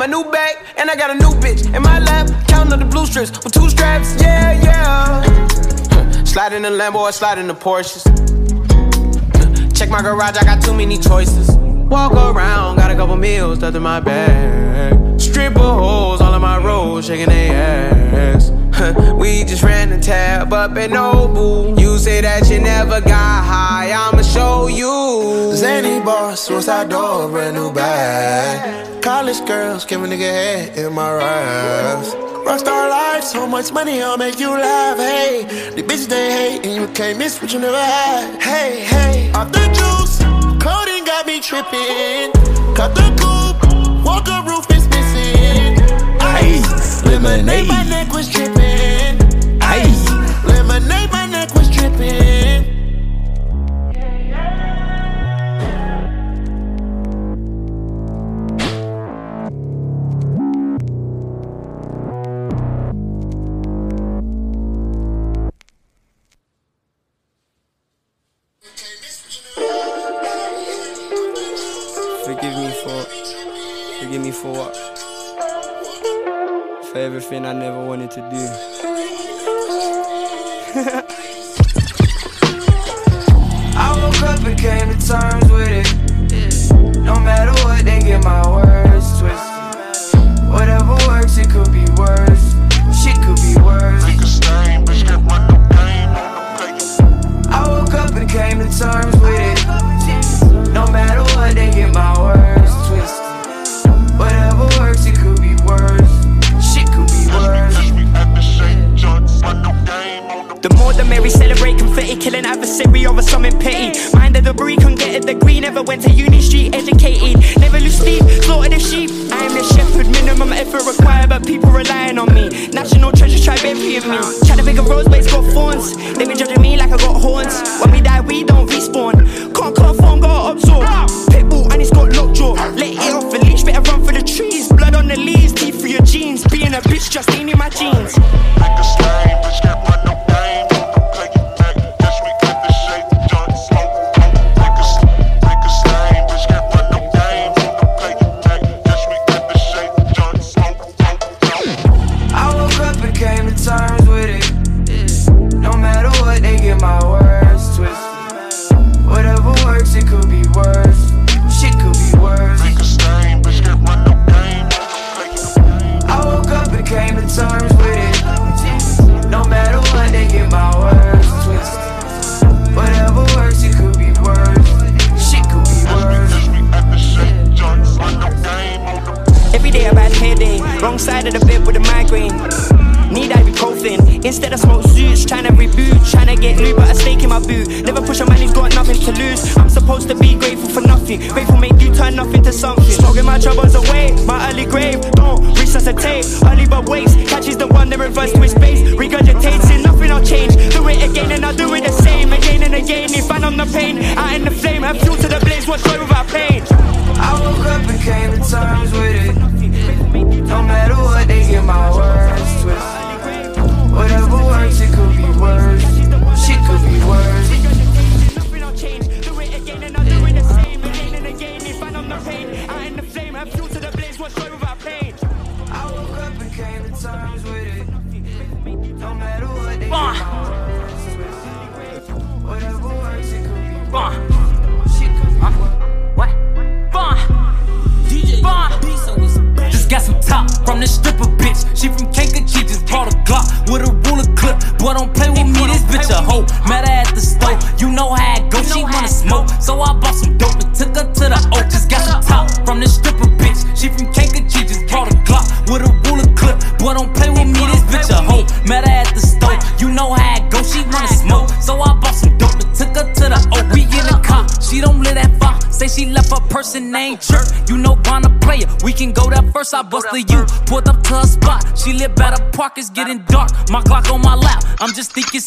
my new bag, and I got a new bitch in my lap. Counting up the blue strips with two straps. Yeah, yeah. slide in the Lambo or slide in the Porsches. Check my garage, I got too many choices. Walk around, got a couple meals stuffed in my bag. Stripper holes all in my road, shaking their ass. We just ran the tab up at Nobu. You say that you never got high, I'ma show you. Zany boss, suicide door, brand new bag. College girls, give a nigga head in my raps. Rockstar life, so much money, I'll make you laugh. Hey, the bitches they hate, and you can't miss what you never had. Hey, hey, off the juice, coding got me tripping. Cut the coupe, roof is missing. Ice, lemonade, my neck was dripping. Everything I never wanted to do. I woke up and came to terms with it. No matter what, they get my words twisted. Whatever works, it could be worse. Shit could be worse. I woke up and came to terms with it. No matter what, they get my words The the merry, celebrate confetti, killing adversary over something petty. Mind the debris, can't get a degree, never went to uni street, educated. Never lose sleep, slaughter the sheep. I am the shepherd, minimum effort required, but people relying on me. National treasure tribe envying me. Try to pick a rose, but it's got thorns. They been judging me like I got horns. When we die, we don't respawn. Can't conform, gotta absorb. Pitbull, and it's got lockjaw. Let it off, and leash better run for the trees. Blood on the leaves, teeth for your jeans. Being a bitch just ain't in my jeans. I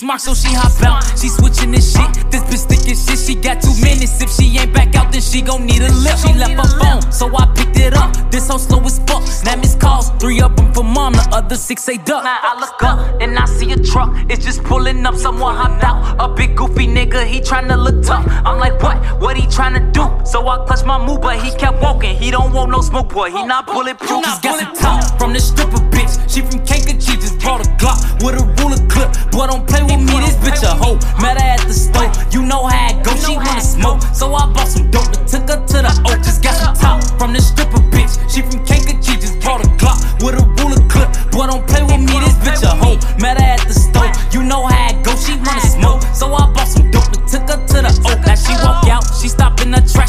smart, so she hop he tryna do? So I clutched my move, but he kept walking. He don't want no smoke, boy. He not bulletproof. Just got some top from this stripper bitch. She from Kankakee, just brought a Glock with a ruler clip. Boy, don't play with me, this bitch a hoe. Met her at the store, you know how it go. She wanna smoke, so I bought some dope and took her to the oak. Just got some top from this stripper bitch. She from Kankakee,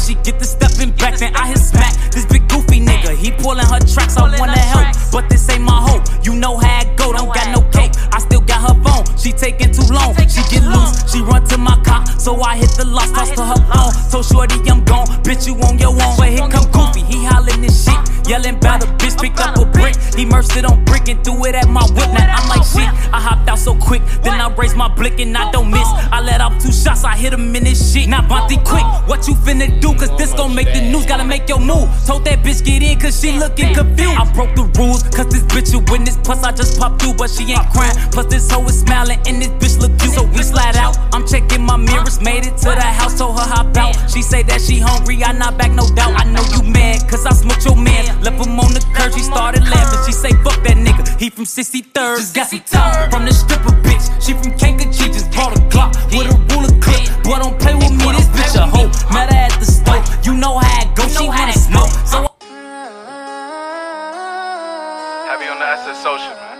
she get the stepping back, then I hit smack. This big goofy nigga, he pulling her tracks, I wanna help, but this ain't my hoe. You know how it go, don't got no cake. I still got her phone, she taking too long. She get loose, she run to my car, so I hit the lock, toss to her phone. Told Shorty I'm gone, bitch you on your own. But here come Goofy, he hollering this shit, yelling about a bitch, picked up a brick. He merged it on brick and threw it at my whip. Now I'm like shit, I hopped out so quick, then I raised my blick and I don't miss. I let off two shots, I hit him in his shit. Now Bonte quick, what you finna do? Cause this gon' make the news, gotta make your move. Told that bitch get in, cause she looking confused. I broke the rules, cause this bitch a witness. Plus I just popped through, but she ain't crying. Plus this hoe is smiling and this bitch look cute. So we slide out, I'm checking my mirrors, made it to the house, told her hop out. She say that she hungry, I not back, no doubt. I know you mad, cause I smoked your man. Left him on the curb, she started laughing. She say, fuck that nigga, he from 63rd. Just got some top from the stripper bitch. She from Kankakee, just brought a Glock with a ruler clip. Boy, don't play with me, this bitch a hoe. Met her at the store, you know how it go, she wanna smoke. So Heavy on the SS social, man.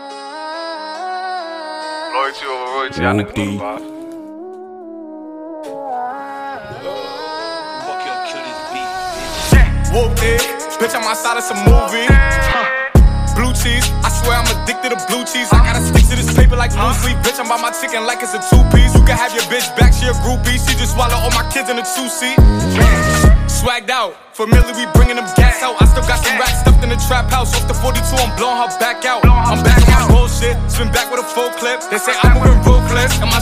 Loyalty over royalty, I niggas know the vibe. Whooped it, bitch, I'm outside of some movie. Cheese, I swear I'm addicted to blue cheese. I gotta stick to this paper like blue sleep. Bitch, I'm by my chicken like it's a two piece. You can have your bitch back, she a groupie. She just swallow all my kids in a two seat. Swagged out, familiar, we bringing them gas out. I still got some racks stuffed in the trap house. Off the 42, I'm blowing her back out. I'm back on bullshit, spin back with a full clip. They say I'm moving ruthless, and my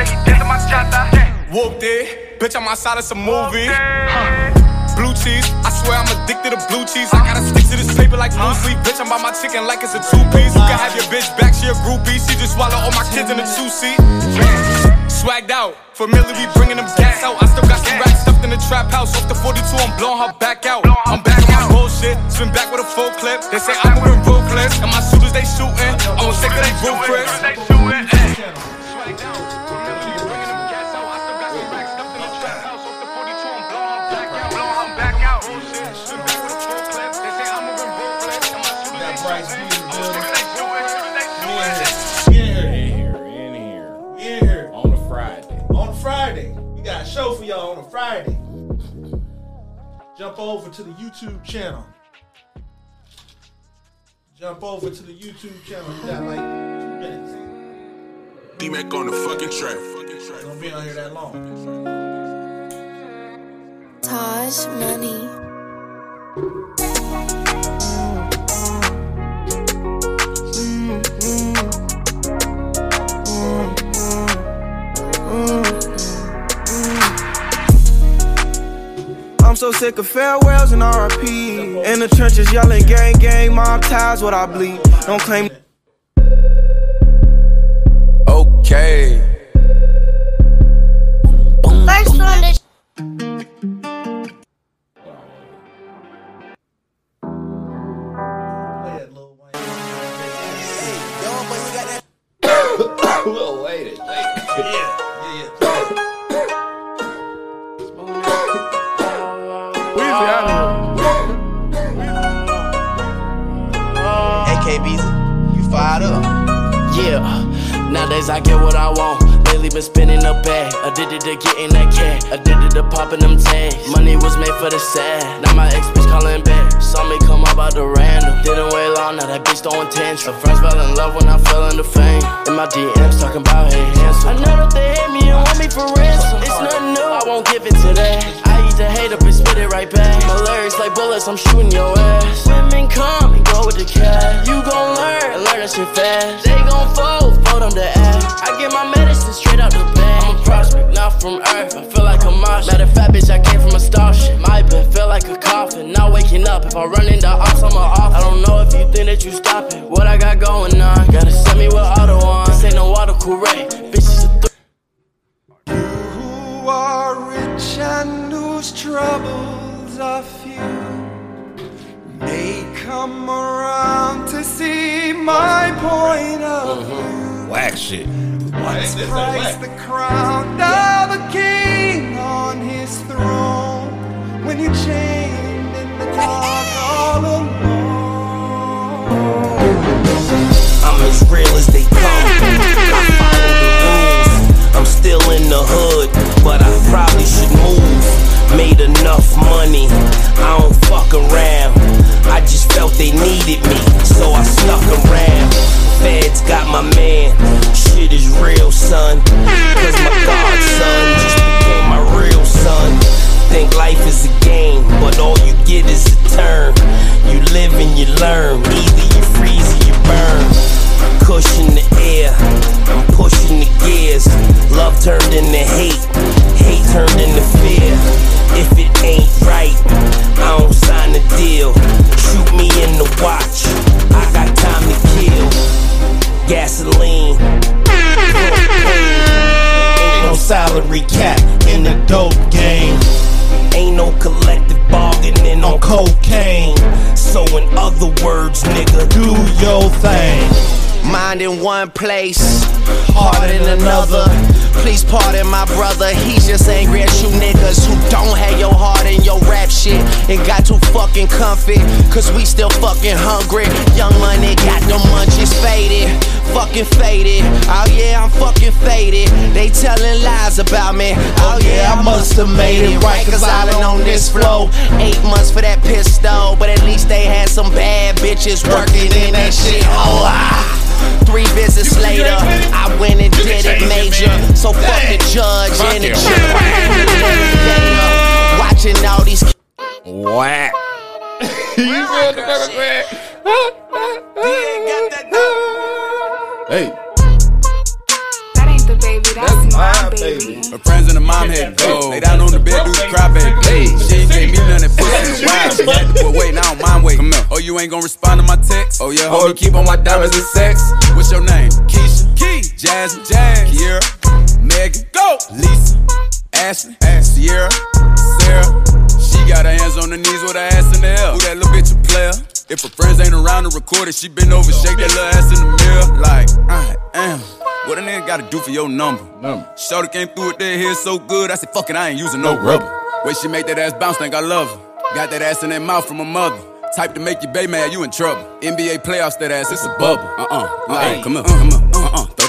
then he my. Whooped it, bitch, I'm outside of some movie. Blue cheese, I swear I'm addicted to blue cheese. I gotta stick to this paper like blue sleep. Bitch, I'm by my chicken like it's a two piece. You can have your bitch back, she a groupie. She just swallow all my kids in a two seat. Swagged out, familiar, we bringing them gas out. I still got some racks stuffed in the trap house. Off the 42, I'm blowing her back out. I'm back on my bullshit, spin back with a full clip. They say I'm moving ruthless, and my shooters they shooting. I was sick of they roof, we got a show for y'all on a Friday. Jump over to the YouTube channel. Jump over to the YouTube channel. We got like two minutes. D-Mac on the fucking track. Ain't gonna be on here that long. Taj Money. So sick of farewells and RP. In the trenches yelling gang gang, mob ties what I bleed. Don't claim Okay. First on the Play that Lil Wayne. Lil Wayne. Yeah, yeah, yeah. Yeah, nowadays I get what I want. Lately been spinning a bag, addicted to getting that cat, addicted to popping them tags. Money was made for the sad. Now my ex bitch calling back. Saw me come up out the random. Didn't wait long, now that bitch throwing tantrum. Friends fell in love when I fell into fame. In my DMs talking about hey handsome. I know that they hate me and want me for ransom. It's nothing new. I won't give it to that. Right back. My lyrics like bullets, I'm shooting your ass. Women come and go with the cash. You gon' learn and learn that shit fast. They gon' fold, fold them the ass. I get my medicine straight out the bag. I'm a prospect, not from Earth. I feel like a Martian. Matter of fact, bitch, I came from a starship. My bed feel like a coffin. Not waking up. If I run into ops, I'm a off. I don't know if you think that you stop it. What I got going on? Gotta send me with auto on. This ain't no auto correct. A th- Who are rich and whose troubles are few may come around to see my point of uh-huh. view. Whack shit. Once Christ the crown, now the king on his throne. When you chained in the dark all alone. I'm as real as they come. I follow the rules. I'm still in the hood, but I probably. Made enough money, I don't fuck around. I just felt they needed me, so I stuck around. Feds got my man, shit is real, son. Cause my godson just became my real son. Think life is a game, but all you get is a turn. You live and you learn, either you freeze or you burn. Cushion the air, I'm pushing the gears. Love turned into hate, hate turned into fear. If it ain't right, I don't sign the deal. Shoot me in the watch, I got time to kill. Gasoline, ain't no salary cap in the dope game. Ain't no collective bargaining on cocaine. So, in other words, nigga, do your thing. Mind in one place, heart in another. Please pardon my brother, he's just angry at you niggas who don't have your heart in your rap shit and got too fucking comfy. Cause we still fucking hungry. Young money got the munchies faded, fucking faded. Oh yeah, I'm fucking faded. They telling lies about me. Oh yeah, I must have made it right cause I been on this flow. Eight months for that pistol, but at least they had some bad bitches working in that shit. Oh ah. Three visits later, I went and did it major. So fuck the judge and the jury. Watching all these. Whack. you feel the fucking man? Hey. That baby, my baby. Her friends and the mom had go. Lay down on the bed, do the cry baby. Hey, she ain't gave me none that pussy in a while. She had to put wait, now I don't mind waiting. Oh, you ain't gonna respond to my text? Oh yeah, homie, oh. keep on my diamonds and sex. What's your name? Keisha, Key, Jasmine, Jazz, Kiera, Megan, go, Lisa, Ashley, Sierra, Sarah. Got her hands on her knees with her ass in the air. Who that little bitch a player? If her friends ain't around to record it, she been over, shake that little ass in the mirror. Like, I am. What a nigga gotta do for your number? Number. Shorty came through with that hair so good, I said, fuck it, I ain't using no rubber. Way she make that ass bounce, think I love her. Got that ass in that mouth from her mother. Type to make you baby mad, you in trouble. NBA playoffs, that ass, it's a bubble. Uh uh Like, come on, come on, uh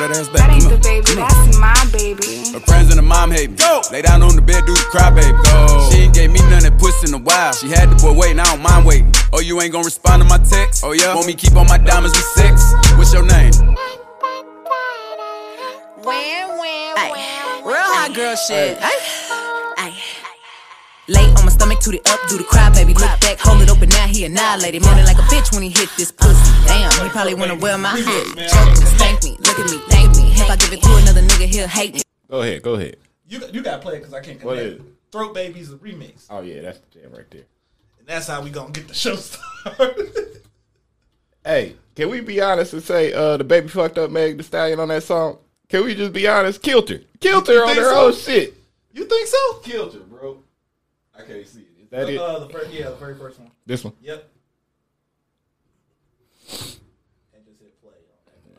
that ass back. That ain't the baby, that's my baby. Her friends and the mom hate me. Go. Lay down on the bed, do the cry, baby. Go. She ain't gave me none that pussy in a while. She had the boy waiting, I don't mind waiting. Oh, you ain't gonna respond to my text? Oh, yeah? Want me keep on my diamonds with sex? What's your name? Ay, real hot girl shit. Ay, ay. Lay on my stomach, toot it up, do the cry, baby. Look back, hold it open, now he annihilated. Moaning like a bitch when he hit this pussy. Damn, he probably wanna wear my hood. Choke me, spank me, look at me, thank me. If I give it to another nigga, he'll hate me. Go ahead, go ahead. You you gotta play it because I can't What connect. is Throat Baby's a remix, Oh yeah, that's the jam right there. and that's how we gonna get the show started. Hey, can we be honest and say uh DaBaby fucked up Meg the Stallion on that song? Can we just be honest? Killed her. Killed her on her so? own shit. you think so? Killed her, bro. I can't see it. Is that it? Uh, the first, yeah, the very first one. This one? Yep.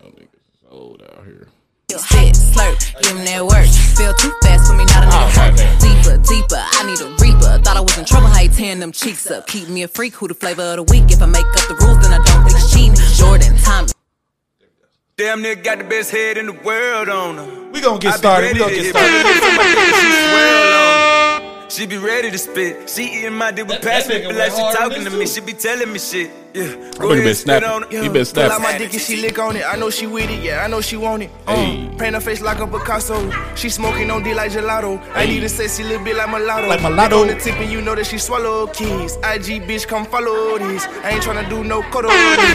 Oh, niggas old out here. Spit, slurp, give him that work. Feel too fast for me, not a nigga hurt. Deeper, deeper, I need a reaper. Thought I was in trouble, how you tearing them cheeks up. Keep me a freak, who the flavor of the week. If I make up the rules, then I don't think it's cheating. Jordan, Tommy. Damn nigga got the best head in the world on her. We gonna get started, we gonna get started. She swell on her. She be ready to spit. She eating my dick with That- that passion. nigga Feel like she hard talking to this me. She be telling me shit. Yeah. Go nigga ahead been and spit snapping. on it. He been Pull snapping. out my dick and she lick on it. I know she with it. Yeah, I know she want it. Uh, hey. Paint her face like a Picasso. She smoking on D like gelato. I need a sexy little bit like mulatto. Like mulatto. On the tip and you know that she swallow keys. IG bitch, come follow these. I ain't tryna do no cuddle. Sexy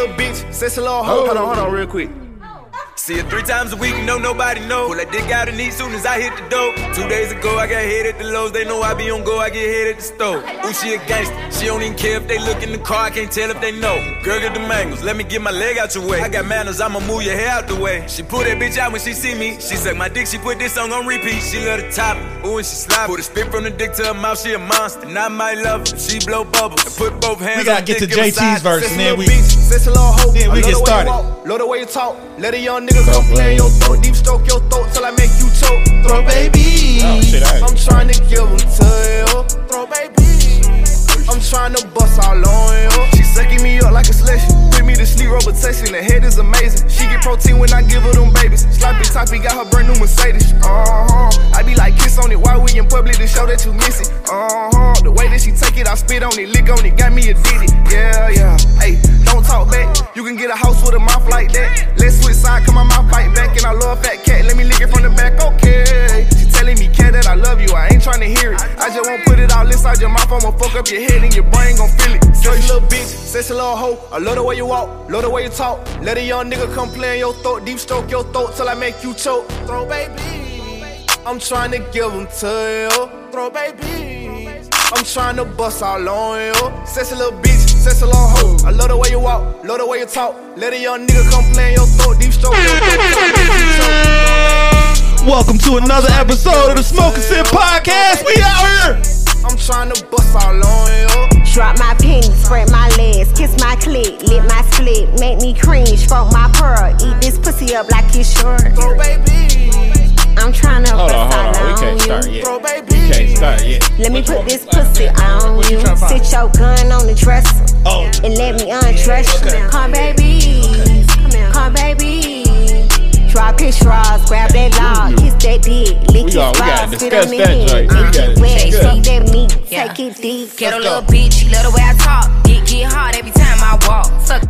little bitch, sexy little hoe. Hold on, hold on, real quick. See it three times a week, no nobody know. Pull that dick out and eat soon as I hit the dope. Two days ago, I got hit at the lows. They know I be on go, I get hit at the stove. Ooh, she a gangster. She don't even care if they look in the car, I can't tell if they know. Girl, get the mangoes, let me get my leg out your way. I got manners, I'ma move your hair out the way. She pull that bitch out when she see me. She suck my dick, she put this song on repeat. She love the top, ooh, and she slide. Put a spit from the dick to her mouth, she a monster. And I might love her, she blow bubbles. And put both hands We gotta on get to JT's verse, and then we- bitch. Then we get started. Love the way you talk. Let a young nigga come play in your throat. Deep stroke your throat till I make you choke. Throat baby. Oh, shit, I'm trying to give them to you. Throat baby. I'm trying to bust all on you. She sucking me up like a slushy. Put me to sleep, robotation. The head is amazing. She get protein when I give her them babies. Sloppy toppy got her brand new Mercedes. Uh huh. I be like kiss on it while we in public to show that you miss it. Uh huh. The way that she take it, I spit on it, lick on it, got me addicted. Yeah, yeah. Hey, don't talk back. You can get a house with a mouth like that. Let's switch side, come on, my bite back. And I love fat cat, let me lick it from the back. Okay. Telling me, cat, that I love you. I ain't trying to hear it. I just won't put it all inside your mouth. I'ma fuck up your head and your brain gon' feel it. Sexy little bitch, sexy little hoe. I love the way you walk, love the way you talk. Let a young nigga come play in your throat, deep stroke your throat till I make you choke. Throat baby. I'm trying to give them to you. Throat baby. I'm trying to bust all on you. Sexy little bitch, sexy little hoe. I love the way you walk, love the way you talk. Let a young nigga come play in your throat, deep stroke your throat till I make you choke. Welcome to another episode of the Smoke and Sip Podcast. We out here. I'm trying to bust all on you. Drop my penny, spread my legs, kiss my clit, lit my split, make me cringe, fuck my pearl, eat this pussy up like it's short. Throat baby. I'm trying to Hold on, bust hold all on. We can't on start yet. Throat baby. We can't start yet. Let me put this pussy on you. Sit your gun on the dresser Oh. and let me undress you. Come, baby. Come, baby. Drop his straws, grab that log, kiss that dick, lick We his got- we gotta spit on the that head, make it wet, discuss. see that meat, Yeah. take it deep. Get a little bitch, she love the way I talk. Dick get hard every time I walk. Suck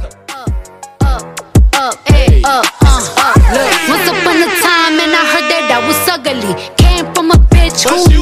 up, hey, up, uh, up. Look, once upon a time, and I heard that I was ugly. Came from a bitch who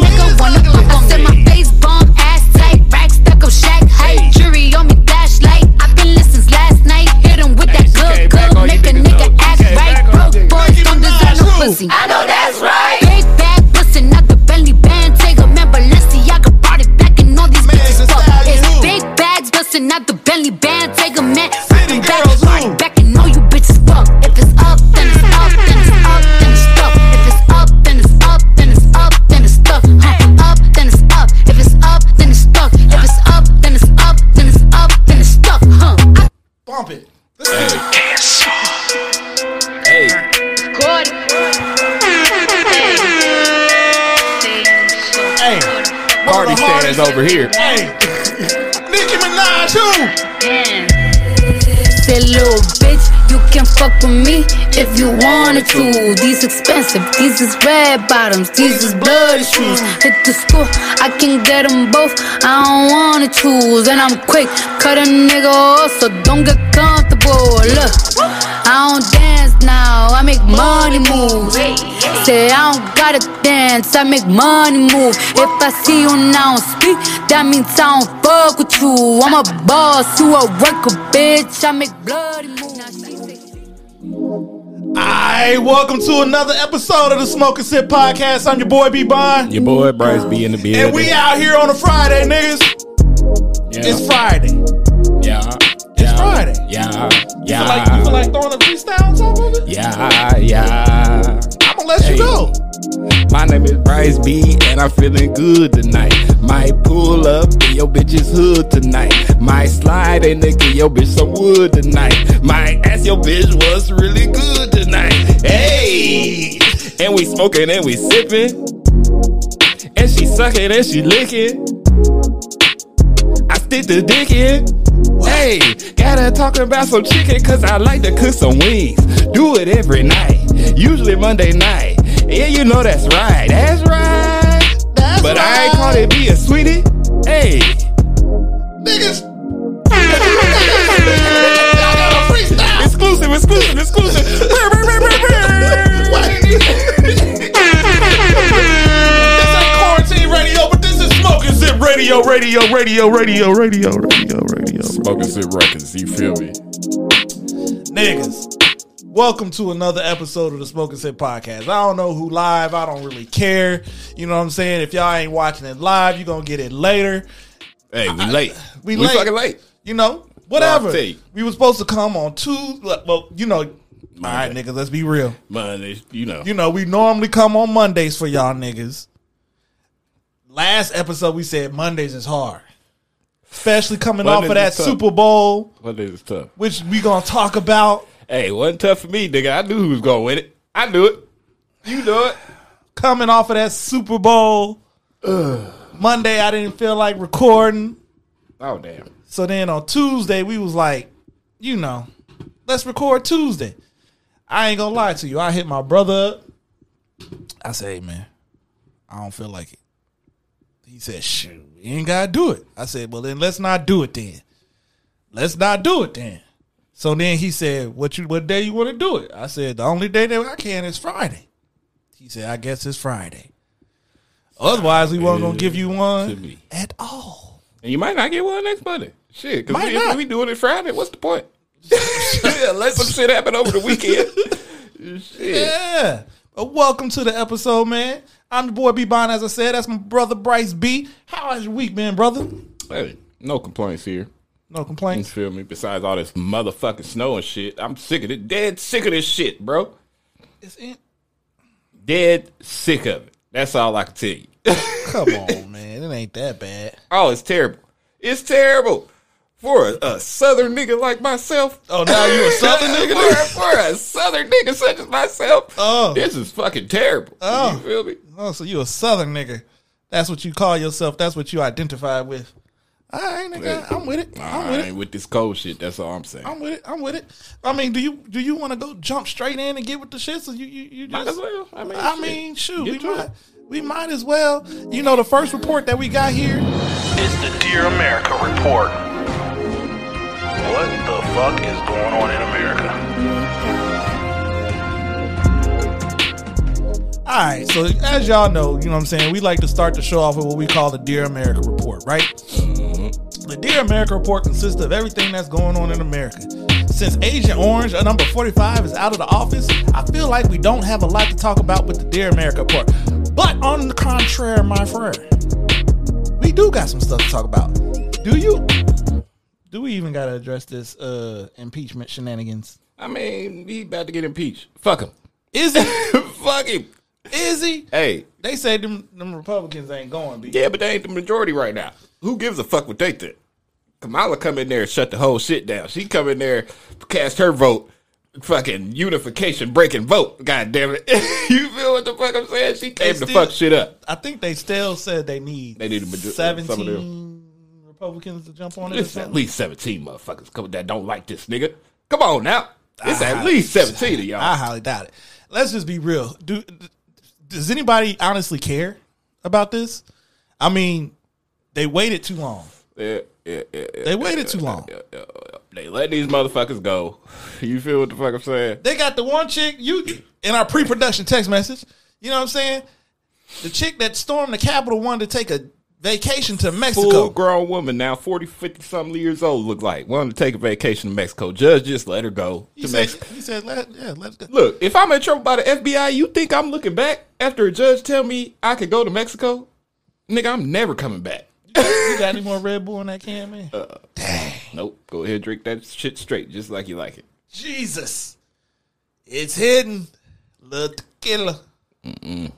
me if you wanted to. These expensive, these is red bottoms, these is bloody shoes. Hit the school, I can get them both. I don't wanna choose, and I'm quick, cut a nigga off, so don't get comfortable. Look, I don't dance now, I make money moves. Say I don't gotta dance, I make money move. If I see you now speak, that means I don't fuck with you. I'm a boss, you a worker, bitch. I make bloody moves. Alright, welcome to another episode of the Smoke and Sip Podcast. I'm your boy B Bond. Your boy Bryce B in the building. And we out here on a Friday, niggas. Yeah. It's Friday. Yeah. It's Friday. Yeah. You Yeah. feel like you feel like throwing a freestyle on top of it? Yeah. Yeah. I'm gonna let you go. My name is Bryce B, and I'm feeling good tonight. Might pull up in your bitch's hood tonight. Might slide and give your bitch some wood tonight. Might ask your bitch what's really good tonight. Hey, and we smoking and we sipping, and she sucking and she licking. I stick the dick in. Hey, gotta talk about some chicken cause I like to cook some wings. Do it every night, usually Monday night. Yeah, you know that's right. That's right. That's but right. I ain't caught it be a sweetie. Hey. Niggas. exclusive, exclusive, exclusive. this ain't quarantine radio, but this is smoking zip radio, radio, radio, radio, radio, radio, radio. Smoking zip records, you feel me? Niggas welcome to another episode of the Smoking Sip Podcast. I don't know who live, I don't really care. You know what I'm saying? If y'all ain't watching it live, you're gonna get it later. Hey, we late. We, We late. fucking late. You know, whatever. You. We were supposed to come on two. Well, you know, all right, niggas. Let's be real. Monday, you know. You know, we normally come on Mondays for y'all niggas. Last episode, we said Mondays is hard, especially coming off of that. Super Bowl, Mondays is tough. which we gonna talk about. Hey, it wasn't tough for me, nigga. I knew who was gonna win it. I knew it. You knew it. Coming off of that Super Bowl, Monday I didn't feel like recording. Oh damn. So then on Tuesday we was like, you know, let's record Tuesday. I ain't gonna lie to you. I hit my brother up. I say, hey, man, I don't feel like it. He said, shoot, we ain't gotta do it. I said, well then let's not do it then. Let's not do it then. So then he said, what you what day you want to do it? I said, the only day that I can is Friday. He said, I guess it's Friday. Otherwise, we weren't gonna give you one at all. And you might not get one next Monday. Shit, because we, not. we doing it Friday. What's the point? yeah, let some shit happen over the weekend. shit. Yeah. But welcome to the episode, man. I'm the boy B Bond, as I said. That's my brother Bryce B. How has your week been, brother? Hey, no complaints here. No You complaints. feel me? Besides all this motherfucking snow and shit, I'm sick of it. Dead sick of this shit, bro. It's in- Dead sick of it. That's all I can tell you. Come on, man. It ain't that bad. Oh, it's terrible. It's terrible. For a, a southern nigga like myself. Oh, now you a southern nigga? for, for a southern nigga such as myself. Oh. This is fucking terrible. Oh. You feel me? Oh, so you a southern nigga. That's what you call yourself. That's what you identify with. All right, nigga. I'm with it. I'm with I it. ain't with this cold shit. That's all I'm saying. I'm with it. I'm with it. I mean, do you do you want to go jump straight in and get with the shit? So you you, you Might just, as well. I mean, I shit. mean, shoot, Get we might it. we might as well. You know, the first report that we got here is the Dear America report. What the fuck is going on in America? All right, so as y'all know, you know what I'm saying, we like to start the show off with what we call the Dear America report, right? The Dear America report consists of everything that's going on in America. Since Agent Orange, number 45, is out of the office, I feel like we don't have a lot to talk about with the Dear America report. But on the contrary, my friend, we do got some stuff to talk about. Do you? Do we even got to address this uh, impeachment shenanigans? I mean, he about to get impeached. Fuck him. Is he? Fuck him. Is he? Hey, They say them, them Republicans ain't going, B. yeah, but they ain't the majority right now. Who gives a fuck what they think? Kamala come in there and shut the whole shit down. She come in there, cast her vote, fucking unification breaking vote. God damn it. you feel what the fuck I'm saying? She came to fuck shit up. I think they still said they need They need a major- some of them. 17 Republicans to jump on it. It's at least 17 motherfuckers come that don't like this nigga. Come on now. It's I- at least 17 of y'all. I highly doubt it. Let's just be real. Do does anybody honestly care about this? I mean, they waited too long. Yeah, yeah, yeah, yeah, They waited too long. They let these motherfuckers go. You feel what the fuck I'm saying? They got the one chick you in our pre-production text message. You know what I'm saying? The chick that stormed the Capitol wanted to take a vacation to Mexico. Full grown woman now, 40, 50 something years old, look like. Wanted to take a vacation to Mexico. Judge just let her go He to said, Mexico. he said, Let, yeah, let's go. Look, if I'm in trouble by the FBI, you think I'm looking back after a judge tell me I could go to Mexico? Nigga, I'm never coming back. You got any more Red Bull in that can, man? Uh, Nope. Go ahead, drink that shit straight, just like you like it. Jesus. It's hidden. Little tequila.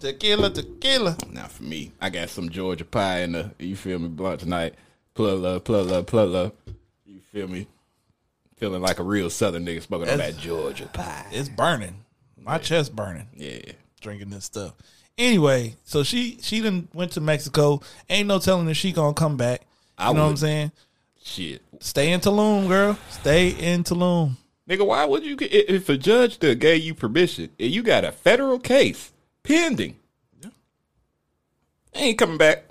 Tequila, tequila. Not for me. I got some Georgia pie in the you feel me blunt tonight. Plug love, plug love, plug love. You feel me? Feeling like a real southern nigga smoking on that Georgia pie. It's burning. My chest burning. Yeah. Drinking this stuff. Anyway, so she she done went to Mexico. Ain't no telling if she gonna come back. You I know what I'm would- saying? Shit. Stay in Tulum, girl. Stay in Tulum. Nigga, why would you get if a judge that gave you permission and you got a federal case pending? Ain't coming back.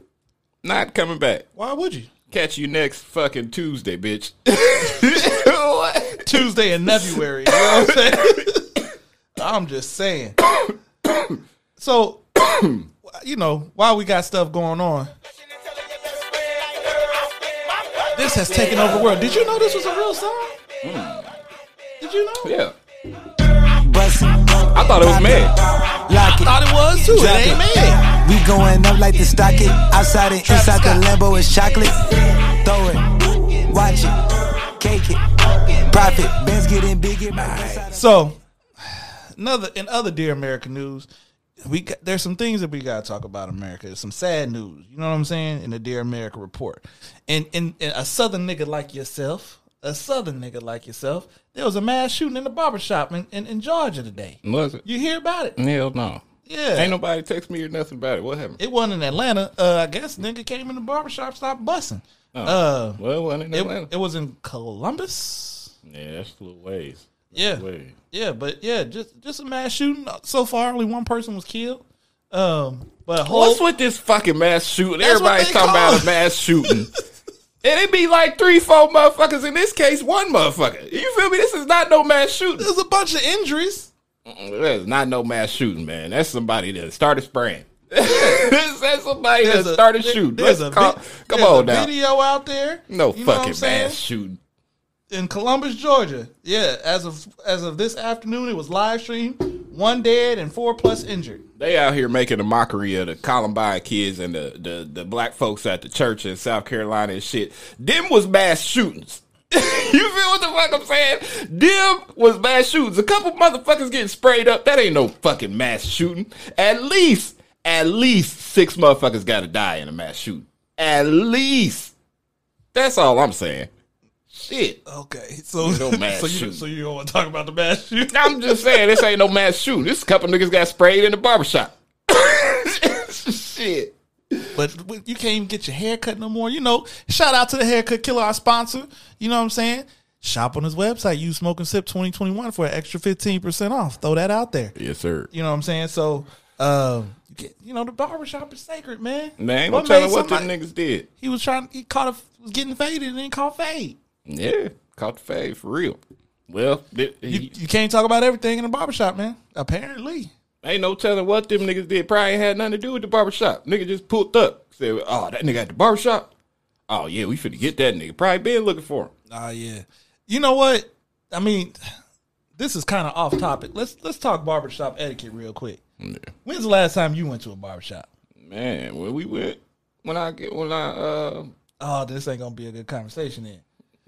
Not coming back. Why would you? Catch you next fucking Tuesday, bitch. Tuesday in February. You know what I'm saying? I'm just saying. So, you know, while we got stuff going on, This has taken over the world. Did you know this was a real song? Hmm. Did you know? Yeah. I thought it was mad. Lock it. Thought it was too. Drop it ain't it. mad. We going up like the stockade. Outside and inside the Lambo is chocolate. Throw it, watch it, cake it. Profit, Benz getting bigger. So, another in other dear America news, we got, there's some things that we got to talk about America. There's some sad news. You know what I'm saying? In the Dear America report, and in, in a southern nigga like yourself, a southern nigga like yourself, there was a mass shooting in the barbershop in, in, in Georgia today. Was it? You hear about it? Hell no. Yeah. Ain't nobody text me or nothing about it. What happened? It wasn't in Atlanta. Uh, I guess nigga came in the barbershop, stopped bussing. Oh. Uh, well, it wasn't in Atlanta. it was in Columbus. Yeah, that's a little ways. Yeah, Way. Yeah, but yeah, just just a mass shooting. So far, only one person was killed. Um, but whole What's with this fucking mass shooting? Everybody's talking about a mass shooting. and it be like three, four motherfuckers. In this case, one motherfucker. You feel me? This is not no mass shooting. there's a bunch of injuries. That's not no mass shooting, man. That's somebody that started spraying. That's somebody that There's a- started there- shooting. There's Let's a call- vi- come there's on a now. video out there. No You know what I'm fucking mass shooting. In Columbus, Georgia. Yeah, as of as of this afternoon, it was live streamed. One dead and four plus injured. They out here making a mockery of the Columbine kids and the, the, the black folks at the church in South Carolina and shit. Them was mass shootings. you feel what the fuck I'm saying? Them was mass shootings. A couple motherfuckers getting sprayed up. That ain't no fucking mass shooting. At least, at least six motherfuckers gotta die in a mass shooting. At least. That's all I'm saying. Shit. Okay, so No mass so you so you don't want to talk about the mass shooting? I'm just saying this ain't no mass shooting. This couple niggas got sprayed in the barbershop. Shit. But you can't even get your hair cut no more. You know, shout out to the haircut killer, our sponsor. You know what I'm saying? Shop on his website. Use Smoke and Sip 2021 for an extra 15% off. Throw that out there. Yes, sir. You know what I'm saying? So, um, you, know, the barbershop is sacred, man. Man, I'm telling what them niggas did. He was trying, he caught a, was getting faded and then caught fade. Yeah, caught the fade for real. Well, th- You, he- you can't talk about everything in the barbershop, man. Apparently. ain't no telling what them niggas did. Probably ain't had nothing to do with the barbershop. Nigga just pulled up. Said, oh, that nigga at the barbershop? Oh, yeah, we finna get that nigga. Probably been looking for him. Oh yeah. You know what? I mean, this is kind of off topic. Let's let's talk barbershop etiquette real quick. When's the last time you went to a barbershop? Man, when we went, when I get, when I, uh, Oh, this ain't gonna be a good conversation then.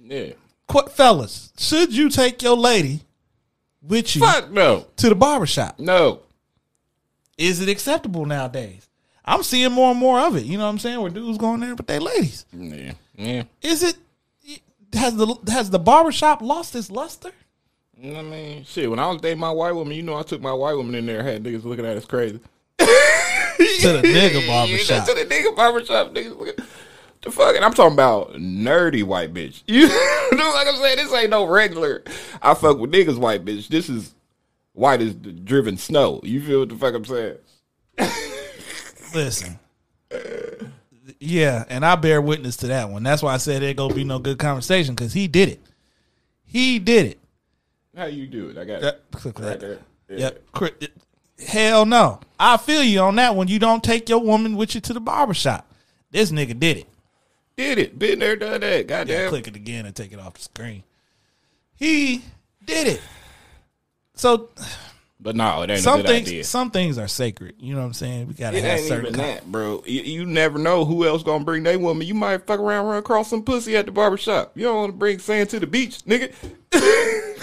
Yeah. Qu- fellas, should you take your lady with you Fuck no. to the barbershop? No. Is it acceptable nowadays? I'm seeing more and more of it. You know what I'm saying? Where dudes going there with their ladies. Yeah. Yeah. Is it has the has the barbershop lost its luster? You know what I mean, shit, when I was dating my white woman, you know I took my white woman in there, had niggas looking at us crazy. to the nigga barbershop. to the nigga barbershop, niggas looking. The fucking, I'm talking about nerdy white bitch. You know, like I'm saying, this ain't no regular. I fuck with niggas white bitch. This is white as driven snow. You feel what the fuck I'm saying? Listen. Yeah, and I bear witness to that one. That's why I said it gonna be no good conversation because he did it. He did it. How you do it? I got Yeah, it. click Right that. there. Yeah. Yep. Hell no. I feel you on that one. You don't take your woman with you to the barbershop. This nigga did it. Did it. Been there, done that. Yeah, Goddamn. click it again and take it off the screen. He did it. So But no, it ain't some a good things, idea. some things are sacred. You know what I'm saying? We gotta It have ain't certain. even that, bro. You, you never know who else gonna bring their woman. You might fuck around, run across some pussy at the barbershop. You don't want to bring sand to the beach, nigga.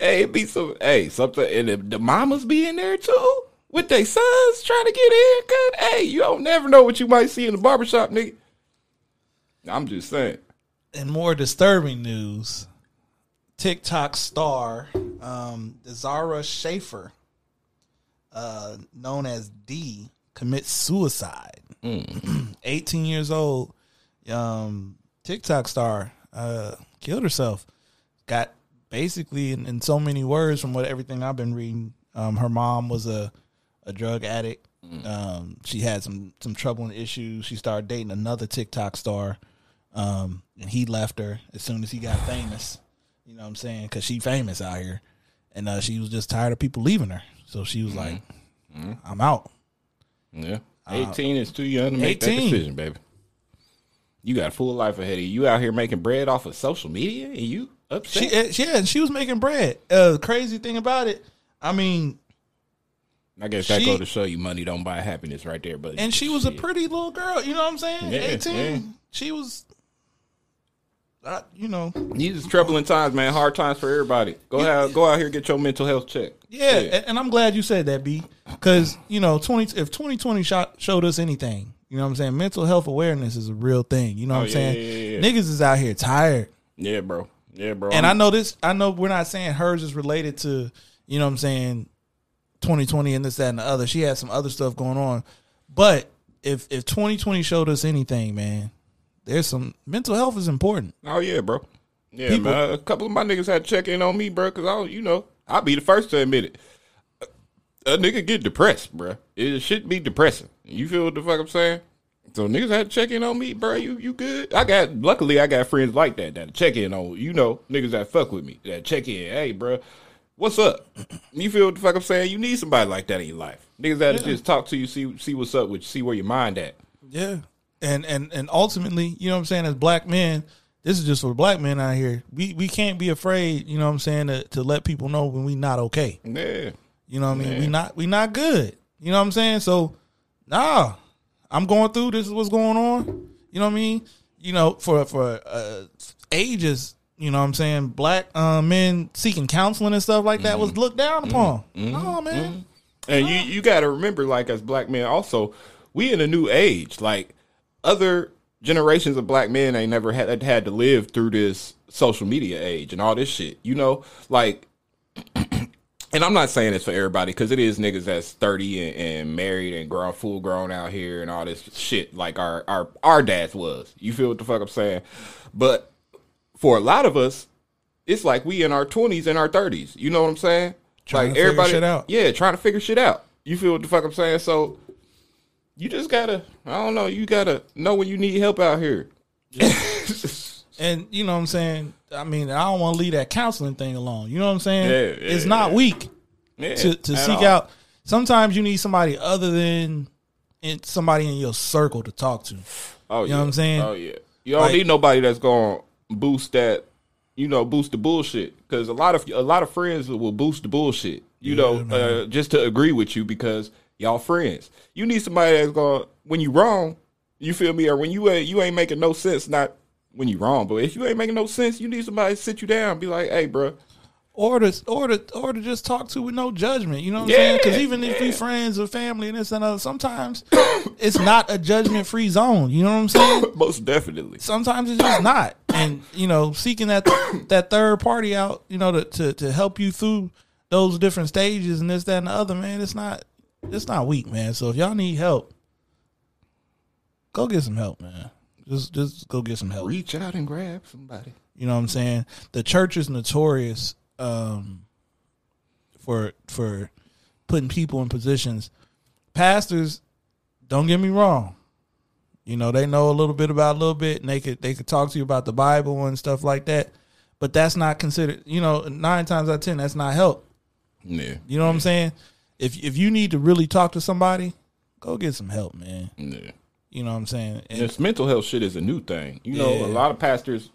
hey, it be some. Hey, something, and the, the mamas be in there too with their sons trying to get a haircut. Hey, you don't never know what you might see in the barbershop, nigga. I'm just saying. In more disturbing news, TikTok star um, Zara Shaffer, uh, known as D, commits suicide. 18 years old, um, TikTok star uh, killed herself. Got basically, in, in so many words, from what everything I've been reading, um, her mom was a, a drug addict. Um, she had some some troubling issues. She started dating another TikTok star, um, and he left her as soon as he got famous. You know what I'm saying? Because she famous out here, and uh, she was just tired of people leaving her. So she was like, "I'm out." Yeah, Uh, 18 is too young to make that 18. decision, baby. You got a full life ahead of you. You out here making bread off of social media, and you upset. She, uh, yeah, and she was making bread. Uh, the crazy thing about it, I mean, I guess that she- go to show you money don't buy happiness right there, but and she was a pretty little girl. You know what I'm saying? Yeah, 18. yeah. She was, uh, you know, These is troubling times, man. Hard times for everybody. Go out, go out here, get your mental health checked. yeah. And, and I'm glad you said that, B, because you know, 20 if 2020 shot, showed us anything, you know what I'm saying? Mental health awareness is a real thing. You know what Oh, I'm yeah, saying? yeah, yeah, yeah. Niggas is out here tired. Yeah, bro. Yeah, bro. And I I'm- know this. I know we're not saying hers is related to, you know what I'm saying, 2020 and this, that, and the other. She had some other stuff going on. But if if 2020 showed us anything, man, there's some mental health is important. Oh yeah, bro. Yeah, People- man. A couple of my niggas had to check in on me, bro, because I, you know, I'll be the first to admit it. A, nigga get depressed, bro. It should be depressing. You feel what the fuck I'm saying? So niggas had to check in on me, bro. You you good? I got luckily I got friends like that that check in on you know niggas that fuck with me that check in. Hey, bro, what's up? You feel what the fuck I'm saying? You need somebody like that in your life. Niggas that Yeah. just talk to you, see see what's up with, you, see where your mind at. Yeah. And and and ultimately, you know what I'm saying, as black men, this is just for black men out here. We we can't be afraid, you know what I'm saying, to, to let people know when we not okay. Yeah. You know what I mean? Yeah. We not we not good. You know what I'm saying? So nah. I'm going through this is what's going on. You know what I mean? You know, for for uh ages, you know what I'm saying, black uh, men seeking counseling and stuff like that Mm-hmm. was looked down upon. Oh man. And you you got to remember, like as black men, also we in a new age. Like other generations of black men ain't never had had to live through this social media age and all this shit. You know, like. And I'm not saying this for everybody because it is niggas that's 30 and, and married and grown full grown out here and all this shit like our our our dads was. You feel what the fuck I'm saying? But for a lot of us, it's like we in our 20s and our 30s. You know what I'm saying? Trying like to everybody, shit out. yeah, trying to figure shit out. You feel what the fuck I'm saying? So you just gotta, I don't know, you gotta know when you need help out here. And you know what I'm saying? I mean, I don't want to leave that counseling thing alone. You know what I'm saying? Yeah, yeah, it's not yeah. weak Yeah, to, to seek all. out. Sometimes you need somebody other than in somebody in your circle to talk to. Oh, you yeah. know what I'm saying? Oh yeah. You don't Like- need nobody that's gonna boost that. You know, boost the bullshit because a lot of a lot of friends will boost the bullshit. You know, uh, just to agree with you because y'all friends. You need somebody that's gonna when you wrong. You feel me? Or when you ain't you ain't making no sense. Not when you wrong, but if you ain't making no sense, you need somebody to sit you down. and Be like, hey, bro. Or to or to or to just talk to with no judgment. You know what I'm saying? Because even if we friends or family and this and other, sometimes it's not a judgment free zone. You know what I'm saying? Most definitely. Sometimes it's just not. And you know, seeking that that third party out, you know, to, to to help you through those different stages and this, that, and the other, man, it's not it's not weak, man. So if y'all need help, go get some help, man. Just just go get some help. Reach out and grab somebody. You know what I'm saying? The church is notorious um, for for putting people in positions. Pastors, don't get me wrong. You know, they know a little bit about a little bit and they could they could talk to you about the Bible and stuff like that. But that's not considered, you know, nine times out of ten, that's not help. Yeah. You know what I'm saying? If if you need to really talk to somebody, go get some help, man. Yeah. You know what I'm saying? And- this mental health shit is a new thing. You know, Yeah. a lot of pastors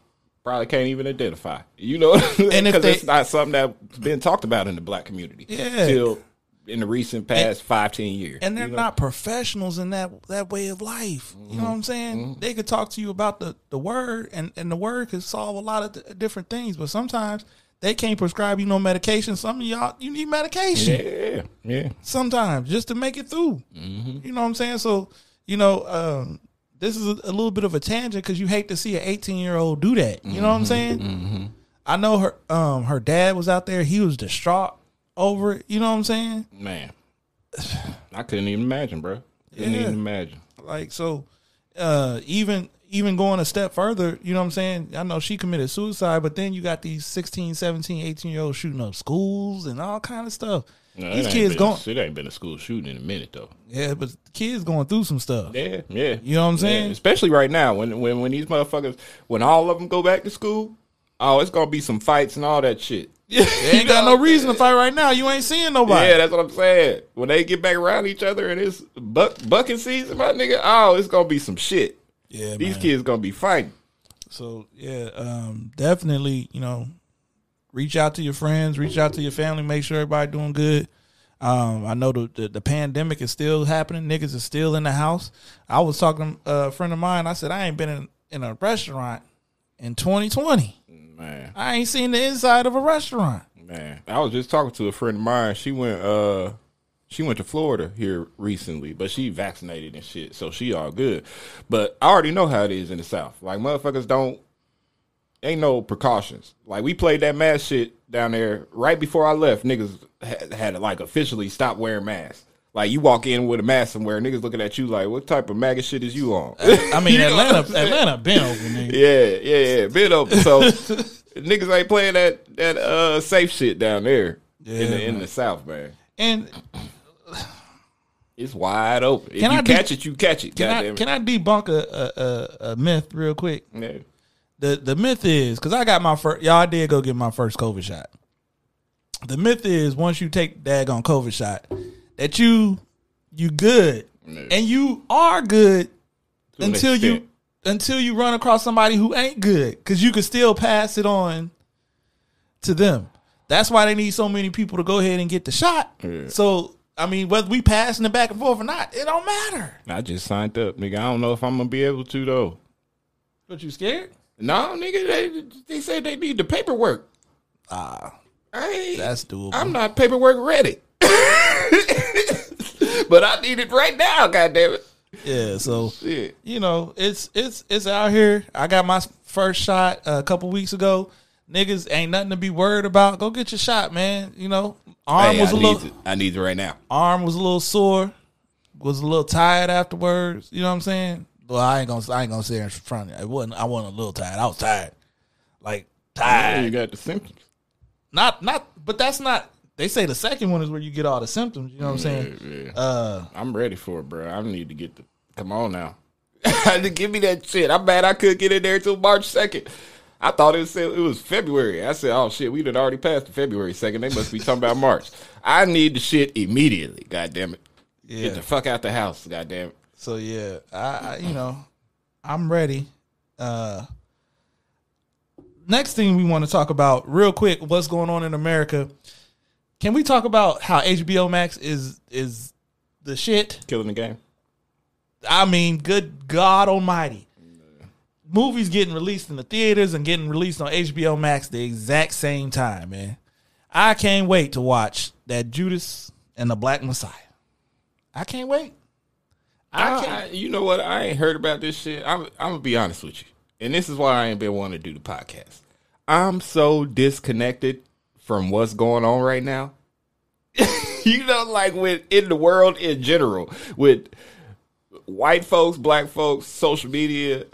probably can't even identify. You know, And because it's not something that's been talked about in the black community. Yeah. till in the recent past five ten years. and they're you know? not professionals in that that way of life. You know mm-hmm. what I'm saying? Mm-hmm. They could talk to you about the the word, and and the word could solve a lot of th- different things. But sometimes they can't prescribe you no medication. Some of y'all you need medication. Yeah, yeah. Sometimes just to make it through. Mm-hmm. You know what I'm saying? So you know. um this is a, a little bit of a tangent because you hate to see an 18 year old do that. You know what I'm saying? I know her. Um, her dad was out there. He was distraught over it. You know what I'm saying? Man, I couldn't even imagine, bro. Couldn't Yeah. even imagine. Like so, uh, even even going a step further, you know what I'm saying? I know she committed suicide, but then you got these 16, 17, 18 year olds shooting up schools and all kind of stuff. No, these kids going, It ain't been a school shooting in a minute though. yeah, but kids going through some stuff. Yeah, yeah. You know what I'm Yeah, saying? especially right now when when when these motherfuckers when all of them go back to school, oh, it's gonna be some fights and all that shit. They ain't got no reason to fight right now. You ain't seeing nobody. Yeah, that's what I'm saying. When they get back around each other and it's buck bucking season, my nigga, oh, it's gonna be some shit. Yeah, these man. kids gonna be fighting. So yeah, um, definitely, you know, reach out to your friends, reach out to your family, make sure everybody doing good. Um, I know the, the the pandemic is still happening. Niggas is still in the house. I was talking to a friend of mine. I said I ain't been in, in a restaurant in 2020. Man, I ain't seen the inside of a restaurant. man, I was just talking to a friend of mine. She went, uh, she went to Florida here recently, but she vaccinated and shit, so she all good. But I already know how it is in the South. Like motherfuckers don't, ain't no precautions. Like we played that mask shit down there right before I left. Niggas had, had to like officially stop wearing masks. Like you walk in with a mask somewhere, niggas looking at you like, what type of MAGA shit is you on? I mean, You know what Atlanta, Atlanta been open. Nigga. Yeah, yeah, yeah. Been open. So niggas ain't playing that that uh safe shit down there in the in the south, man. And It's wide open. If Can you I de- catch it, you catch it. Can I can I debunk a, a, a myth real quick? Yeah. The the myth is because I got my first. Y'all I did go get my first COVID shot. The myth is once you take daggone COVID shot, that you you good and you are good To until you until you run across somebody who ain't good because you can still pass it on to them. That's why they need so many people to go ahead and get the shot. Yeah. So I mean, whether we passing it back and forth or not, it don't matter. I just signed up, nigga. I don't know if I'm gonna be able to though. But you scared? No, nigga. They they said they need the paperwork. Ah, I that's doable. I'm not paperwork ready. but I need it right now. goddamn it. Yeah, so Shit. you know, it's it's it's out here. I got my first shot a couple weeks ago. Niggas ain't nothing to be worried about. Go get your shot, man. You know, arm Hey, was I a little it. I need it right now. arm was a little sore, was a little tired afterwards. You know what I'm saying? Well, I ain't gonna I ain't gonna say in front of you. It wasn't I wasn't a little tired. I was tired. Like Yeah, you got the symptoms. Not not but that's not they say the second one is where you get all the symptoms, you know what I'm saying? Yeah. Uh I'm ready for it, bro. I need to get the. Come on now, give me that shit. I'm mad I couldn't get in there until March second. I thought it was it was February. I said, oh shit, we done already passed the February second. They must be talking about March. I need the shit immediately. God damn it. Yeah. Get the fuck out the house. God damn it. So yeah, I, I you know, I'm ready. Uh next thing we want to talk about real quick, what's going on in America. Can we talk about how HBO Max is is the shit? Killing the game. I mean, good God Almighty. Movies getting released in the theaters and getting released on HBO Max the exact same time, man. I can't wait to watch that Judas and the Black Messiah. I can't wait. I can't. you know what? I ain't heard about this shit. I'm, I'm gonna be honest with you, and this is why I ain't been wanting to do the podcast. I'm so disconnected from what's going on right now. you know, like with in the world in general, with white folks, black folks, social media,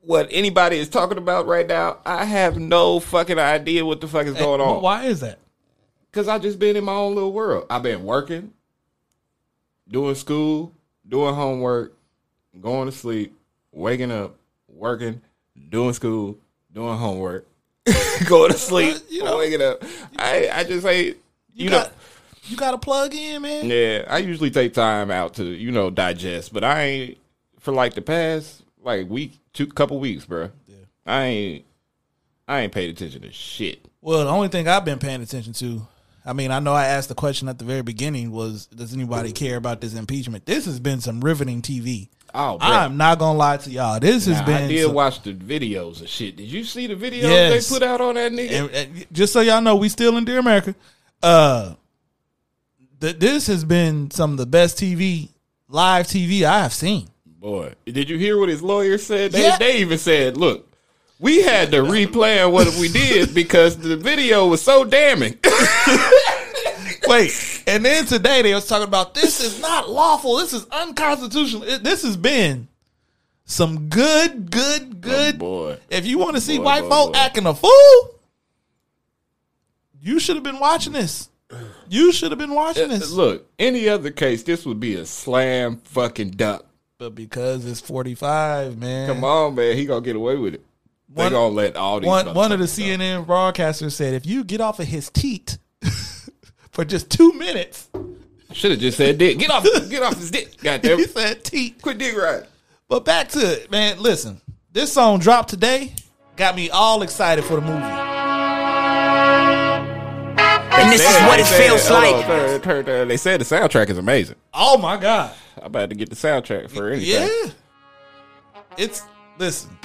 what anybody is talking about right now. I have no fucking idea what the fuck is going on. Why is that? Cause I just been in my own little world. I've been working, doing school, doing homework, going to sleep, waking up, working, doing school, doing homework, going to sleep, you know, waking up. I I just ain't you, know. got- You got to plug in, man. Yeah, I usually take time out to you know digest, but I ain't for like the past like week, two couple weeks, bro. Yeah. I ain't I ain't paid attention to shit. Well, the only thing I've been paying attention to, I mean, I know I asked the question at the very beginning was, does anybody care about this impeachment? This has been some riveting TV. Oh, bro. I'm not gonna lie to y'all. This has Now, been. I did some- watch the videos and shit. Did you see the videos Yes. they put out on that nigga? And- and just so y'all know, we still in Dear America. Uh, th- this has been some of the best TV, live TV I have seen. Boy, did you hear what his lawyer said? They, Yeah. they even said, look, we had to replan what we did because the video was so damning. Wait, and then today they was talking about this is not lawful. This is unconstitutional. It- this has been some good, good, good. boy. If you want to see Boy, white boy, folk boy. acting a fool, you should have been watching this. You should have been watching this. Uh, Look, any other case, this would be a slam fucking dunk. But because it's 45, man. Come on, man. He gonna get away with it. They One- gonna let all these One, one of the motherfuckers CNN broadcasters said, if you get off of his teat for just two minutes, Should have just said dick. Get off get off his dick. God damn he it. said teat. Quit dick riding. But back to it, man. Listen, this song dropped today. Got me all excited for the movie. And this is what it said- feels like. They said the soundtrack is amazing. Oh my god. I'm about to get the soundtrack for anything. Yeah. It's listen.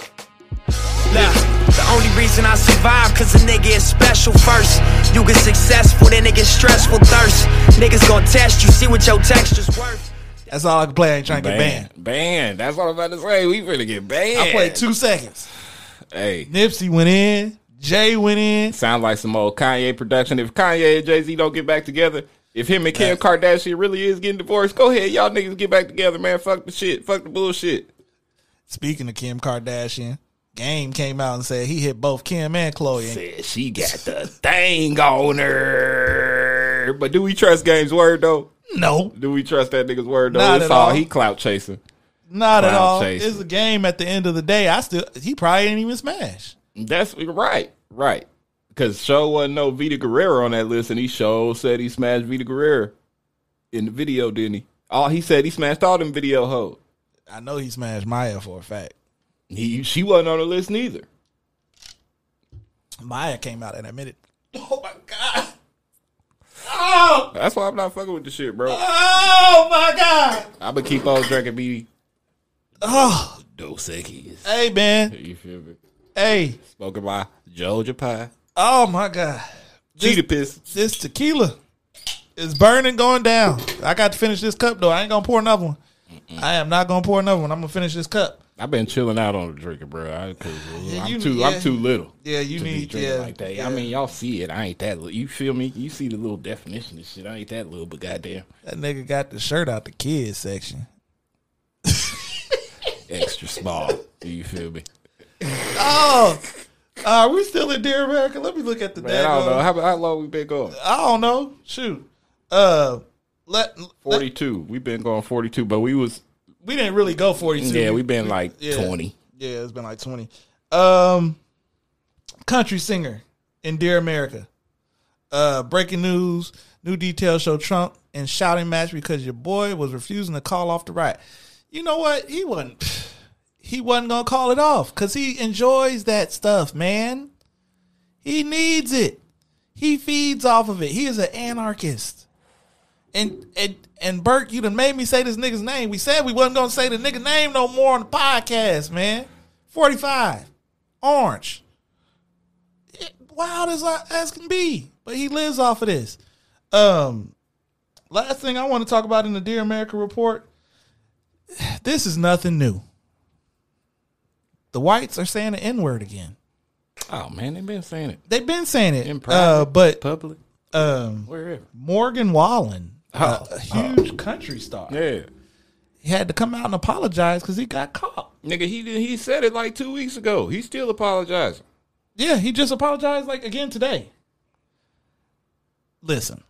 Look, the only reason I survive cause a nigga is special first. You get successful, then it get stressful thirst. Niggas gon' test you, see what your texture's worth. That's all I can play. I ain't trying to get banned. Banned. That's what I'm about to say. We finna get banned. I played two seconds. Hey. Nipsey went in. Jay went in. Sound like some old Kanye production. If Kanye and Jay Z don't get back together, if him and Kim Kardashian really is getting divorced, go ahead, y'all niggas get back together, man. Fuck the shit. Fuck the bullshit. Speaking of Kim Kardashian, Game came out and said he hit both Kim and Chloe. Said she got the thing on her. But do we trust Game's word though? No. Do we trust that nigga's word though? Not it's at all all. he clout chasing. Not at all. chasing. It's a game at the end of the day. I still he probably ain't even smash. That's right, right. Because Show wasn't no Vita Guerrero on that list, and he show said he smashed Vita Guerrero in the video, didn't he? All he said he smashed all them video hoes. I know he smashed Maya for a fact. He she wasn't on the list neither. Maya came out and admitted. Oh my god. Oh, That's why I'm not fucking with the shit, bro. oh my god. I'ma keep on drinking me Oh, Dos Equis. hey man. You feel me? Hey. Spoken by Georgia Pie. Oh my god. Cheetah piss. This tequila is burning, going down. I got to finish this cup though. I ain't gonna pour another one. I am not gonna pour another one. I'm gonna finish this cup. I've been chilling out on the drinking, bro. I, cause Yeah, I'm you- too, yeah. I'm too little. Yeah, you need- drinking yeah, like that. yeah. I mean, y'all see it. I ain't that little. You feel me? You see the little definition of shit. I ain't that little, but goddamn, That nigga got the shirt out the kids section. extra small. Do you feel me? Oh, are we still in Dear America? Let me look at the Man, I don't know how, how long we been going. I don't know. Shoot. Uh, let, let- Forty two. We've been going forty two, but we was we didn't really go 42. Yeah, we've been like Yeah. 20. Yeah, it's been like 20. Um country singer in Dear America. Uh breaking news, new details show Trump in shouting match because your boy was refusing to call off the riot. You know what? He wasn't he wasn't going to call it off cuz he enjoys that stuff, man. He needs it. He feeds off of it. He is an anarchist. And and and Burke, you done made me say this nigga's name. We said we wasn't gonna say the nigga name no more on the podcast, man. 45. Orange. It- wild as I- as can be. But he lives off of this. Um last thing I want to talk about in the Dear America report. This is nothing new. The whites are saying the N-word again. Oh man, they've been saying it. They've been saying it. In uh, but public, um, wherever. Morgan Wallen, Oh, uh, a, a huge country star. Yeah. He had to come out and apologize because he got caught. Nigga, he did- he said it like two weeks ago. He's still apologizing. Yeah, he just apologized like again today. Listen,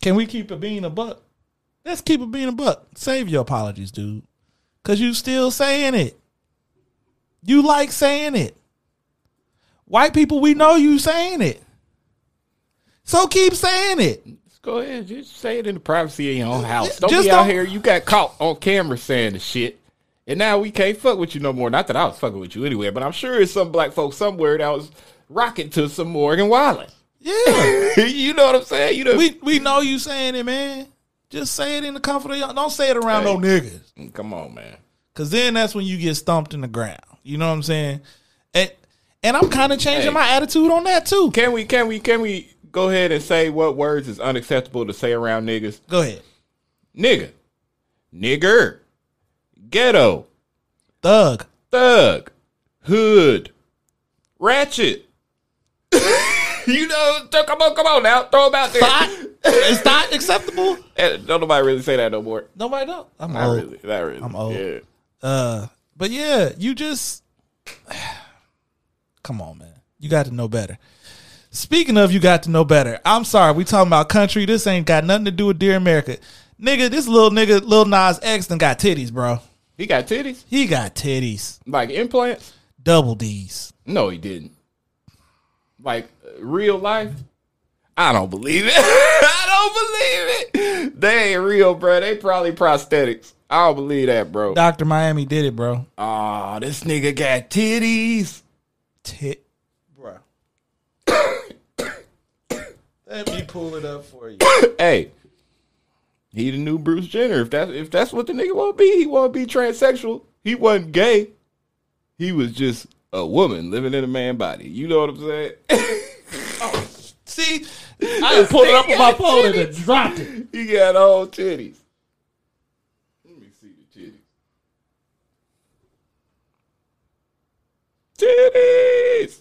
can we keep it being a buck? Let's keep it being a buck. Save your apologies, dude. Cause you still saying it. You like saying it. White people, we know you saying it. So keep saying it. Go ahead, just say it in the privacy of your own house. Don't Just be out don't- here. You got caught on camera saying the shit, and now we can't fuck with you no more. Not that I was fucking with you anyway, but I'm sure it's some black folks somewhere that was rocking to some Morgan Wallen. Yeah. you know what I'm saying? You know, we we know you saying it, man. Just say it in the comfort of your don't say it around Hey. no niggas. Mm, come on, man. Cause then that's when you get stomped in the ground. You know what I'm saying? And and I'm kind of changing Hey. my attitude on that too. Can we? Can we? Can we go ahead and say what words is unacceptable to say around niggas? Go ahead. Nigga, nigger, ghetto, thug, thug, hood, ratchet. you know, come on, come on now, throw them out there. Is that acceptable? Eh, Don't nobody really say that no more. Nobody don't. I'm not old. really. Not really. I'm old. Yeah. Uh, but yeah, you just come on, man. You got to know better. Speaking of, you got to know better. I'm sorry, we talking about country. This ain't got nothing to do with Dear America, nigga. This little nigga, little Nas X, done got titties, bro. He got titties. He got titties, Like implants? double D's. No, he didn't. Like uh, real life. I don't believe it. I don't believe it. They ain't real, bro. They probably prosthetics. I don't believe that, bro. Doctor Miami did it, bro. Oh, this nigga got titties. Tit, bro. Let me pull it up for you. hey, he the new Bruce Jenner. If that's if that's what the nigga want to be, he want to be transsexual. He wasn't gay. He was just a woman living in a man body. You know what I'm saying? Oh, see, I just pulled it up on my phone and then dropped it. He got all titties. Let me see the titties. Titties.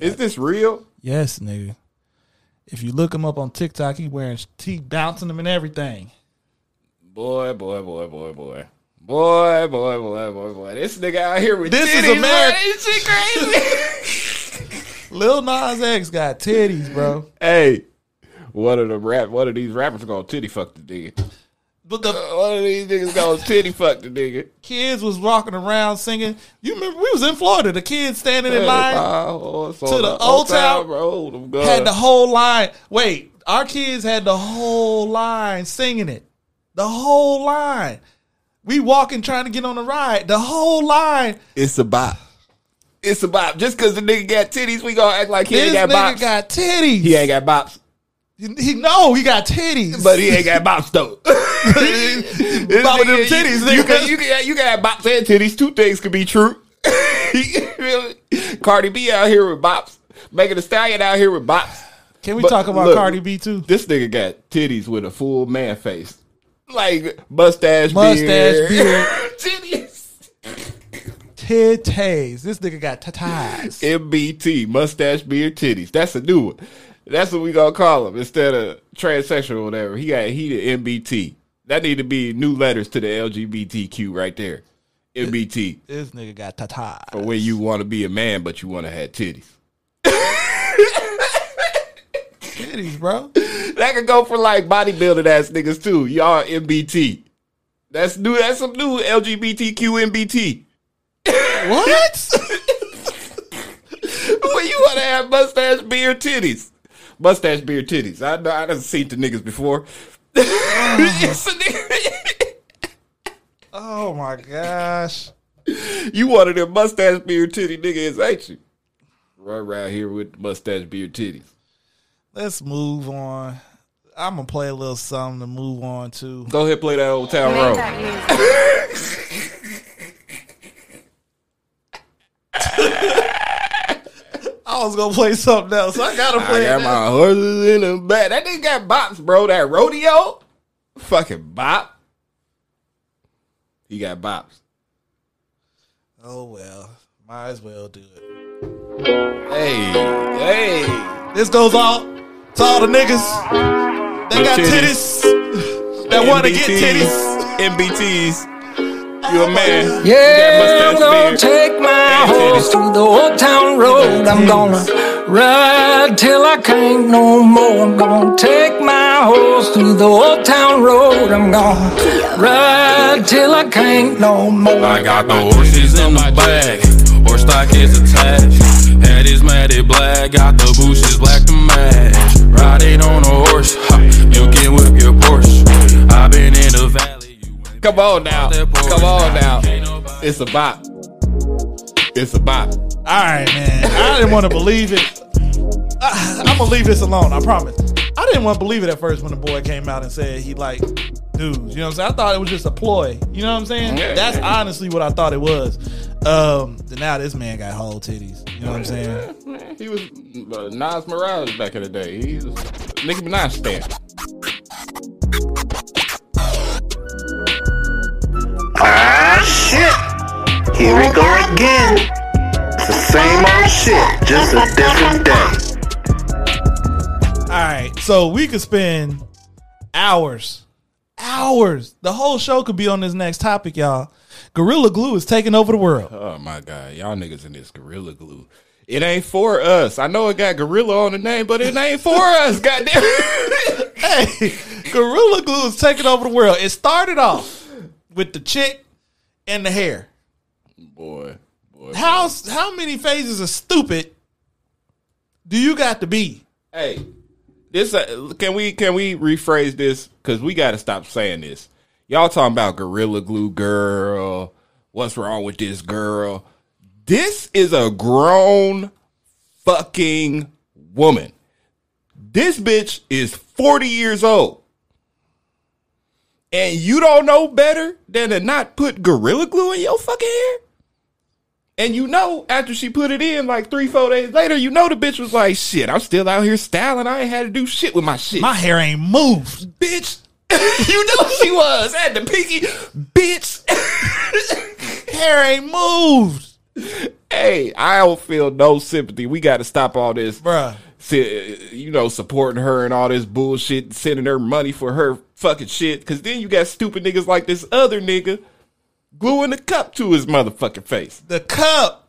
Is this real? Yes, nigga. If you look him up on TikTok, he wearing he bouncing them and everything. Boy, boy, boy, boy, boy. Boy, boy, boy, boy, boy. This nigga out here with This is titties, America. man. This shit crazy. Lil Nas X got titties, bro. hey, one of the rap, one of these rappers gonna titty fuck the nigga. But the uh, one of these niggas gonna titty fuck the nigga. kids was walking around singing. You remember we was in Florida. The kids standing in line Oh, to on the old town road. Had the whole line. Wait, our kids had the whole line singing it. The whole line. We walking trying to get on the ride. The whole line. It's a bop. It's a bop. Just because the nigga got titties, we gonna act like he this ain't got nigga bops. got titties. he ain't got bops. He, he know he got titties, But he ain't got bops though. Bopping them titties, You, you, can, you, can, you have bops and titties. Two things could be true. Cardi B out here with bops. making a Stallion out here with bops. Can we But talk about look, Cardi B too? This nigga got titties with a full man face. Like mustache, Mustache, beard. beard. titties. Titties. This nigga got tatas. MBT, mustache, beard, titties. That's a new one. That's what we gonna call him instead of transsexual or whatever. He got he the MBT. That need to be new letters to the LGBTQ right there. MBT This nigga got tatas. for when you want to be a man but you want to have titties. Titties, bro. That could go for like bodybuilding ass niggas too. Y'all MBT. That's new. That's some new LGBTQ MBT. What? when you want to have mustache, beard, titties. Mustache, beard, titties. I know. I done seen the niggas before. It's a nigga- oh my gosh. you one of them mustache, beard, titty niggas, ain't you? Right around here with mustache, beard, titties. Let's move on. I'm gonna play a little something to move on to. Go ahead, play that old town road. I was gonna play something else. I gotta play. I got my horses in the back. That nigga got bops, bro. That rodeo, fucking bop. He got bops. Oh well, might as well do it. Hey, hey. This goes out to all the niggas They got titties. titties, that want to get titties. MBTs. You a man. Yeah, I'm gonna take my horse through the old town road. I'm mm. gonna ride till I can't no more. I'm gonna take my horse through the old town road. I'm gonna ride till I can't no more. I got the horses in the back, horse stock is attached. Head is matted black, got the bushes black to match. Riding on a horse, you can whip your Porsche. I've been in the valley. Come on now. Come on now. It's a bop. It's a bop. All right, man. I didn't want to believe it. I, I'm gonna leave this alone. I promise. I didn't want to believe it at first when the boy came out and said he like dudes. You know what I'm saying? I thought it was just a ploy. You know what I'm saying? Yeah. That's honestly what I thought it was. Um, then now this man got whole titties. You know what I'm saying? He was uh, Nas Morales back in the day. He was Nicki Minaj stand. Ah, shit. Here we go again. It's the same old shit, just a different day. All right, so we could spend hours, hours. The whole show could be on this next topic, y'all. Gorilla Glue is taking over the world. Oh my god, y'all niggas in this gorilla glue. It ain't for us. I know it got gorilla on the name, but it ain't for us. Goddamn. hey, Gorilla Glue is taking over the world. It started off with the chick and the hair. Boy, boy. How how many phases of stupid do you got to be? Hey, this uh, can we can we rephrase this because we got to stop saying this. Y'all talking about gorilla glue girl? What's wrong with this girl? This is a grown fucking woman. This bitch is forty years old, and you don't know better than to not put gorilla glue in your fucking hair. And you know, after she put it in, like three, four days later, you know the bitch was like, "Shit, I'm still out here styling. I ain't had to do shit with my shit. My hair ain't moved, bitch." you know she was at the pinky, bitch. hair ain't moved. Hey, I don't feel no sympathy. We got to stop all this, bruh. You know, supporting her and all this bullshit, sending her money for her fucking shit. Because then you got stupid niggas like this other nigga gluing the cup to his motherfucking face. The cup.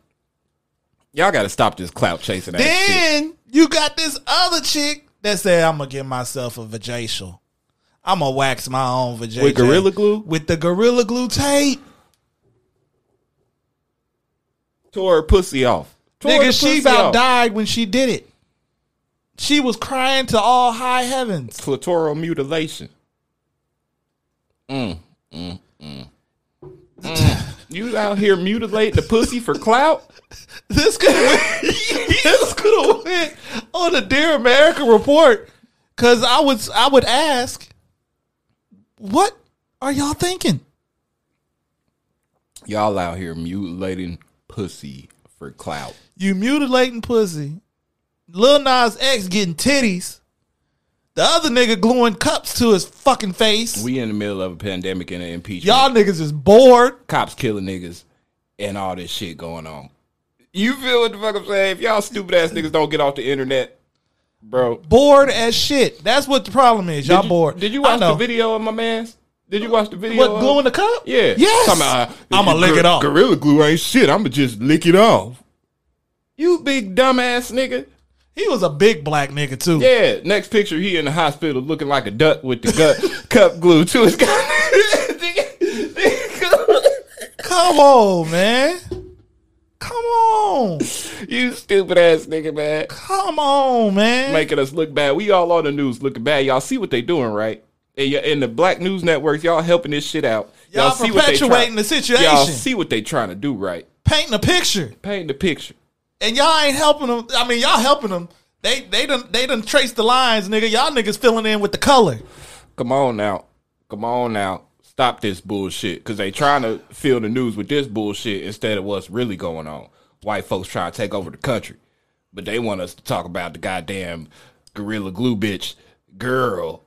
Y'all got to stop this clout chasing. Then you got this other chick that said, "I'm gonna give myself a vajacial. I'm gonna wax my own vajayjay With Gorilla Glue? With the gorilla glue tape, Tore her pussy off. Tore nigga. She about off. died when she did it. She was crying to all high heavens. clitoral mutilation. Mm, mm, mm. Mm. You out here mutilating the pussy for clout? This could have this could have went on the Dear America report. Cause I would I would ask, what are y'all thinking? Y'all out here mutilating pussy for clout. You mutilating pussy. Lil Nas X getting titties. The other nigga gluing cups to his fucking face. We in the middle of a pandemic and an impeachment. Y'all niggas is bored. Cops killing niggas and all this shit going on. You feel what the fuck I'm saying? If y'all stupid ass niggas don't get off the internet, bro. Bored as shit. That's what the problem is. Y'all Did you- bored. Did you watch the video of my man's? Did you watch the video? What of- gluing the cup? Yeah. Yes. Talking about, uh, I'ma lick it off. Gorilla glue ain't shit. I'ma just lick it off. You big dumbass nigga. He was a big black nigga too. Yeah. Next picture, he in the hospital looking like a duck with the gut cup glue to his gut. Come on, man. Come on. you stupid ass nigga, man. Come on, man. Making us look bad. We all on the news looking bad. Y'all see what they doing, right? And y- in the black news networks, y'all helping this shit out. Y'all see what they try- perpetuating the situation. Y'all see what they trying to do, right? Painting a picture. Painting the picture. And y'all ain't helping them. I mean, y'all helping them. They they done they done trace the lines, nigga. Y'all niggas filling in with the color. Come on now. Come on now. Stop this bullshit. Cause they trying to fill the news with this bullshit instead of what's really going on. White folks trying to take over the country. But they want us to talk about the goddamn gorilla glue bitch. Girl,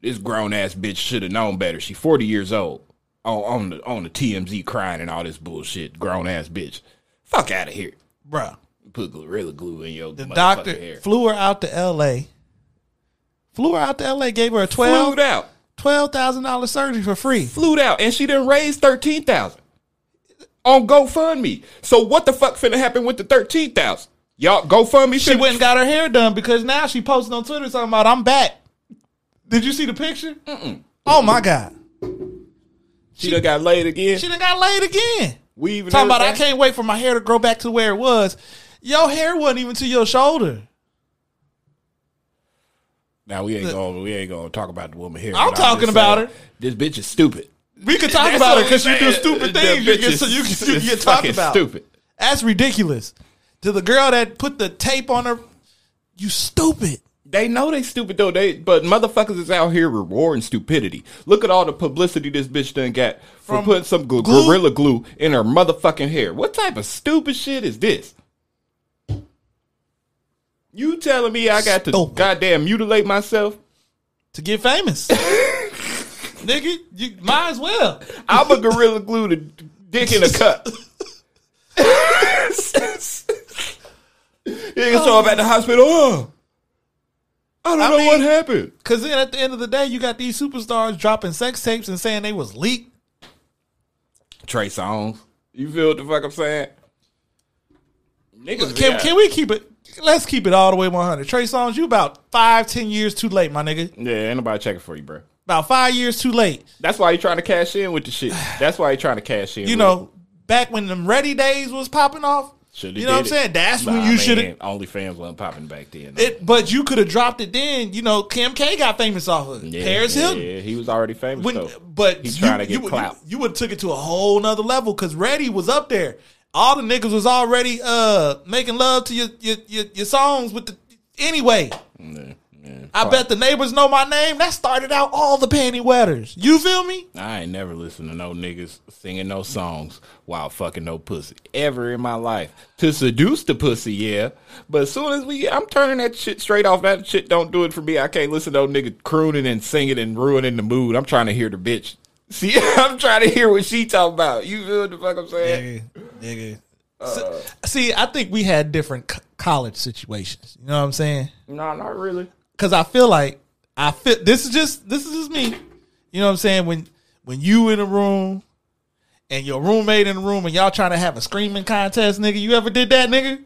this grown ass bitch should have known better. She 40 years old. On, on the on the TMZ crying and all this bullshit. Grown ass bitch. Fuck out of here. Bruh. Put gorilla glue in your The doctor hair. flew her out to L.A. Flew her out to L.A. Gave her a twelve Flew out. twelve thousand dollar surgery for free. Flew out, and she done raised thirteen thousand on GoFundMe. So what the fuck finna happen with the thirteen thousand? Y'all GoFundMe. She went and got her hair done because now she posted on Twitter talking about I'm back. Did you see the picture? Mm-mm. Oh my god, She, done got laid again. she done got laid again. Weave and Talking about I can't wait for my hair to grow back to where it was. Your hair wasn't even to your shoulder. Now we ain't gonna we ain't gonna talk about the woman here. I'm talking about saying, This bitch is stupid. We could talk That's about what it because you do saying. stupid The things. You bitch get, is- so you, can- you is get talked fucking about. stupid. That's ridiculous. To the girl that put the tape on her, you stupid. They know they stupid though. They but motherfuckers is out here rewarding stupidity. Look at all the publicity this bitch done got for From putting some gl- glue? gorilla glue in her motherfucking hair. What type of stupid shit is this? You telling me I got to goddamn mutilate myself to get famous? Nigga, you might as well. I'm a gorilla glue to dick in a cup. Nigga show up at the hospital. Oh, I don't know what happened. Because then at the end of the day, you got these superstars dropping sex tapes and saying they was leaked. Trey Songz. You feel what the fuck I'm saying? Niggas, Can, yeah. can we keep it? Let's keep it all the way 100. Trey Songz, you about five, ten years too late, my nigga. Yeah, ain't nobody checking for you, bro. About five years too late. That's why he trying to cash in with the shit. That's why he trying to cash in. You know, back when them ready days was popping off, Shoulda You know what I'm saying? That's Nah, when you should have. OnlyFans wasn't popping back then. It, but you could have dropped it then. You know, Kim K got famous off of it. Yeah, Paris yeah, Hilton. Yeah, he was already famous When, though. but He's you, trying to get you, would- clout. You, would have took it to a whole nother level because Reddy was up there. All the niggas was already uh making love to your your your, your songs with the anyway. I bet the neighbors know my name. That started out all the panty wetters. You feel me? I ain't never listened to no niggas singing no songs while fucking no pussy ever in my life. To seduce the pussy, yeah. But as soon as we, I'm turning that shit straight off. That shit don't do it for me. I can't listen to no nigga crooning and singing and ruining the mood. I'm trying to hear the bitch. See, I'm trying to hear what she talking about. You feel what the fuck I'm saying? Nigga. Uh, see, I think we had different co- college situations. You know what I'm saying? No, not really. Because I feel like I feel this is just this is just me. You know what I'm saying? When when you in a room and your roommate in the room and y'all trying to have a screaming contest, nigga, you ever did that, nigga?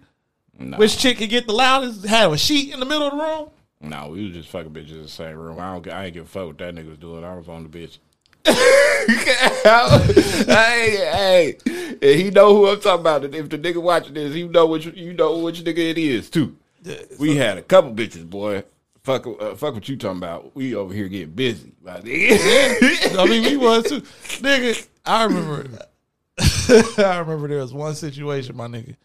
Which chick could get the loudest? Have a sheet in the middle of the room? No, we was just fucking bitches in the same room. I don't. I ain't give a fuck what that nigga was doing. I was on the bitch. hey, hey, and he know who I'm talking about. If the nigga watching this, he know which you know which nigga it is too. We had a couple bitches, boy. Fuck, uh, fuck what you talking about. We over here getting busy. nigga. I mean, we was too, nigga. I remember. I remember there was one situation, my nigga.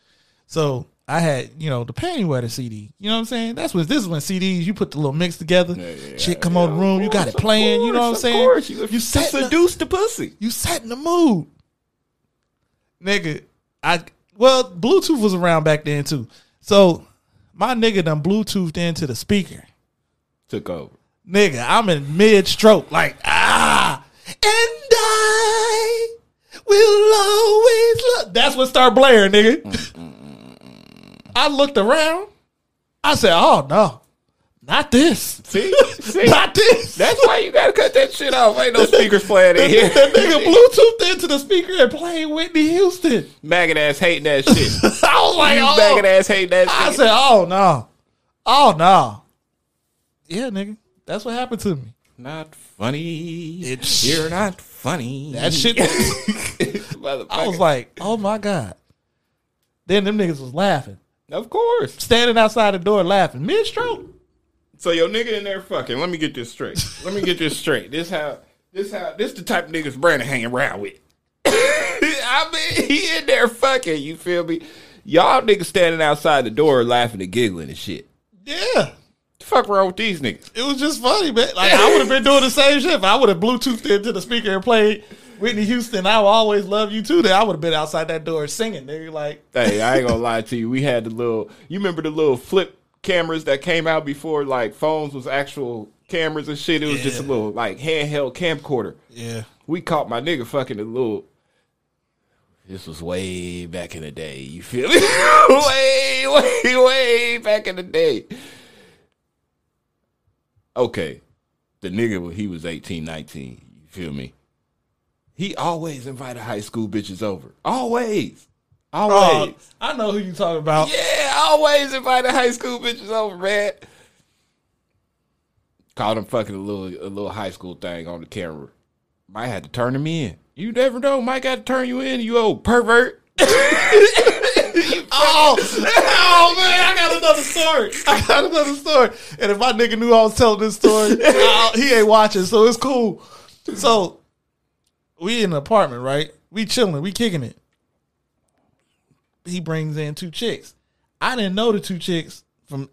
So I had, you know, the panty wetter CD. You know what I'm saying? That's what this is when CDs you put the little mix together. Shit come on the room, you got it playing. you know what I'm saying? course, you- you set seduce the pussy. You set in the mood, nigga. I well, Bluetooth was around back then too. So my nigga done Bluetoothed into the speaker. Took over. Nigga, I'm in mid stroke, like ah, and I will always love. That's what start blaring, nigga. I looked around. I said, "Oh no, not this. See, see, not this. That's why you gotta cut that shit off. Ain't no speakers playing in here. That nigga Bluetoothed into the speaker and playing Whitney Houston. Maggot ass hating that shit. I was like, you oh. maggot ass hating that shit. I shit. said, "Oh no, oh no." Yeah, nigga, that's what happened to me. Not funny. It's, You're not funny. That shit. I was like, "Oh my god." Then them niggas was laughing. Of course. Standing outside the door laughing. Mid stroke. So your nigga in there fucking. Let me get this straight. Let me get this straight. This how. This how. This the type of niggas Brandon hanging around with. I mean, he in there fucking. You feel me? Y'all niggas standing outside the door laughing and giggling and shit. Yeah. The fuck wrong with these niggas? It was just funny, man. Like I would have been doing the same shit. If I would have Bluetoothed into the speaker and played Whitney Houston, I will always love you too. Then I would have been outside that door singing. Nigga, like Hey, I ain't gonna lie to you. We had the little. You remember the little flip cameras that came out before like phones was actual cameras and shit. It was just a little like handheld camcorder. Yeah. We caught my nigga fucking a little. This was way back in the day. You feel me? way, way, way back in the day. Okay. The nigga, he was 18, 19. You feel me? He always invited high school bitches over. Always. Always. Oh, I know who you talking about. Yeah, always invited high school bitches over, man. Called him fucking a little a little high school thing on the camera. Might have to turn him in. You never know. Might got to turn you in, you old pervert. Oh, oh man, I got another story. I got another story. And if my nigga knew I was telling this story, he ain't watching, so it's cool. So we in an apartment, right? We chilling, we kicking it. He brings in two chicks. I didn't know the two chicks from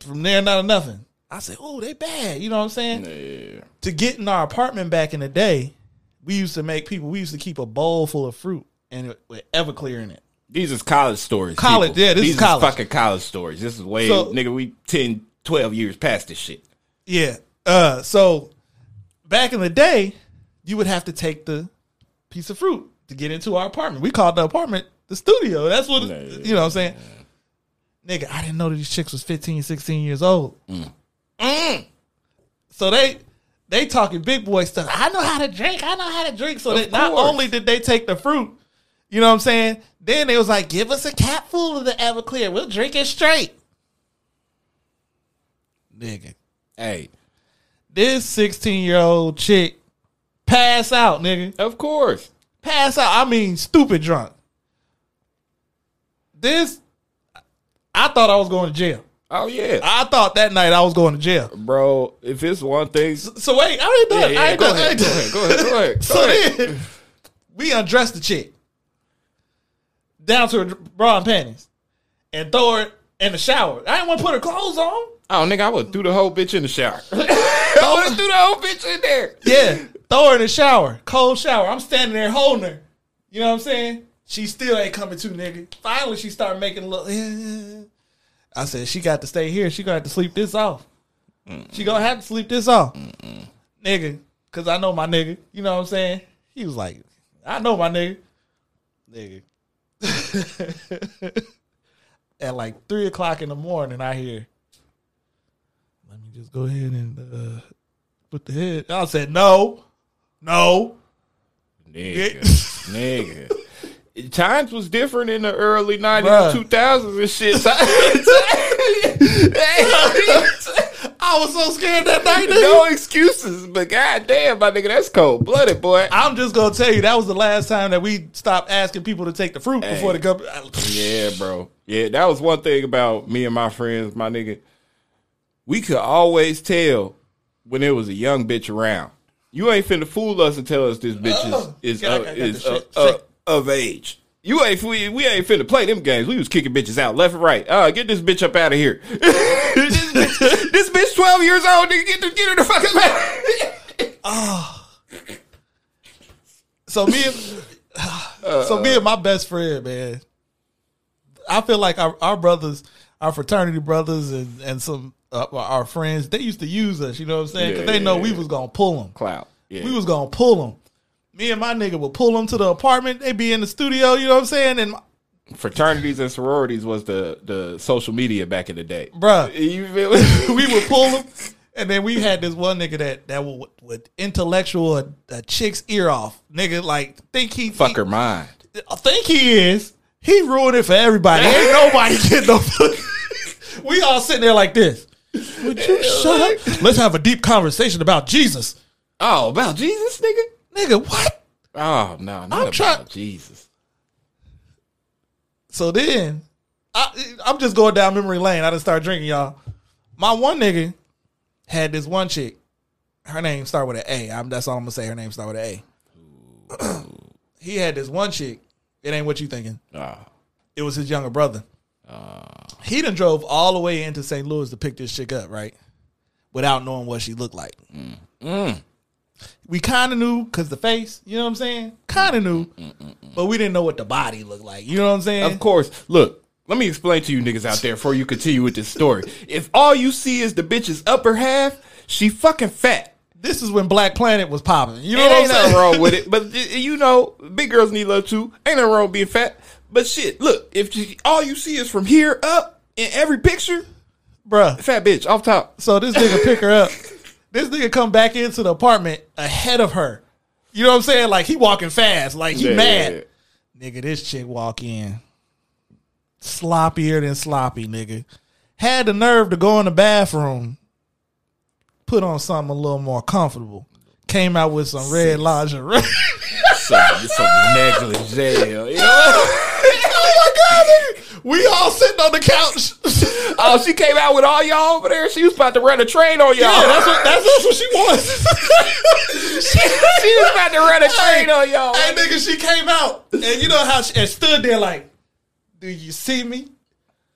from there, not nothing. I said, "Oh, they bad." You know what I'm saying? Yeah. To get in our apartment back in the day, we used to make people. We used to keep a bowl full of fruit and it, with Everclear in it. These is college stories. College, people. yeah, this These is college. fucking college stories. This is way, So- nigga, we 10, 12 years past this shit. Yeah. Uh so back in the day, you would have to take the piece of fruit to get into our apartment. We called the apartment the studio. That's what you know what I'm saying? Nigga, I didn't know that these chicks was 15, 16 years old. Mm. So they they talking big boy stuff. I know how to drink. I know how to drink. So that not only did they take the fruit, you know what I'm saying? Then they was like, give us a cap full of the Everclear. We'll drink it straight. Nigga. Hey. This 16 year old chick pass out, nigga. Of course. Pass out. I mean, stupid drunk. This, I thought I was going to jail. Oh yeah, I thought that night I was going to jail, bro. If it's one thing, so, So wait, I ain't done. Yeah, I yeah, ain't go done. I ain't go done. ahead, go ahead, go ahead, go so ahead. then we undressed the chick down to her bra and panties and throw her in the shower. I didn't want to put her clothes on. oh nigga, I would threw the whole bitch in the shower. I would have threw the whole bitch in there. Yeah, throw her in the shower, cold shower. I'm standing there holding her. You know what I'm saying? She still ain't coming to, nigga. Finally, she started making a little. I said she got to stay here. She gonna have to sleep this off. She gonna have to sleep this off, nigga. Cause I know my nigga. You know what I'm saying? He was like, I know my nigga, nigga. At like three o'clock in the morning, I hear. Let me just go ahead and uh, put the head. I said no, no. Nigga, nigga. Times was different in the early Bruh. nineties, two thousands and shit. I was so scared that night. Nigga. no excuses, but goddamn, my nigga, that's cold blooded, boy. I'm just gonna tell you that was the last time that we stopped asking people to take the fruit Hey. before the cup. Yeah, bro. Yeah, that was one thing about me and my friends, my nigga. We could always tell when there was a young bitch around. You ain't finna fool us and tell us this bitch Oh, is is, yeah, uh, got- I got is uh, uh, of age. You ain't we, we ain't finna play them games. We was kicking bitches out left and right. Uh, get this bitch up out of here. this, bitch, this bitch twelve years old. Nigga, get the, get her the fuck out. Oh. So me and so me and my best friend, man. I feel like our, our brothers, our fraternity brothers, and and some uh, our friends, they used to use us. You know what I'm saying? Because Yeah, they know yeah, we was gonna pull them. Clout. Yeah. We was gonna pull them. Me and my nigga would pull them to the apartment. They be in the studio. You know what I'm saying? And Fraternities and sororities was the the social media back in the day. bruh, You feel me? we would pull them, and then we had this one nigga that that would, would intellectual a, a chick's ear off. Nigga, like think he Fuck her mind. I think he is. He ruined it for everybody. Ain't nobody getting no. Fuck. We all sitting there like this. Would you shut up? Let's have a deep conversation about Jesus. Oh, about Jesus, nigga? Nigga, what? Oh no, not I'm about try- Jesus. So then, I, I'm just going down memory lane. I didn't start drinking, y'all. My one nigga had this one chick. Her name start with an A. I'm, that's all I'm gonna say. Her name start with an A. he had this one chick. It ain't what you thinking. It was his younger brother. he done drove all the way into St. Louis to pick this chick up, right? Without knowing what she looked like. Mm. Mm. We kind of knew because the face, you know what I'm saying? Kind of knew, mm, but we didn't know what the body looked like. You know what I'm saying? Of course. Look, let me explain to you niggas out there before you continue with this story. If all you see is the bitch's upper half, she fucking fat. This is when Black Planet was popping. You know what I'm saying? ain't nothing wrong with it. But you know, big girls need love too. Ain't nothing wrong with being fat. But shit, look, if all you see is from here up in every picture, bruh, fat bitch off top. So this nigga pick her up. This nigga come back into the apartment ahead of her. You know what I'm saying? Like he walking fast, like he Yeah, mad. yeah, Nigga, this chick walk in sloppier than sloppy, nigga. Had the nerve to go in the bathroom, put on something a little more comfortable. Came out with some red lingerie. Some, some negligee. You know? oh my god. We all sitting on the couch. oh, she came out with all y'all over there. She was about to run a train on y'all. Yeah, that's what that's, that's what she was. she, she was about to run a train on y'all. Hey, nigga, she came out, and you know how she and stood there like, "Do you see me?"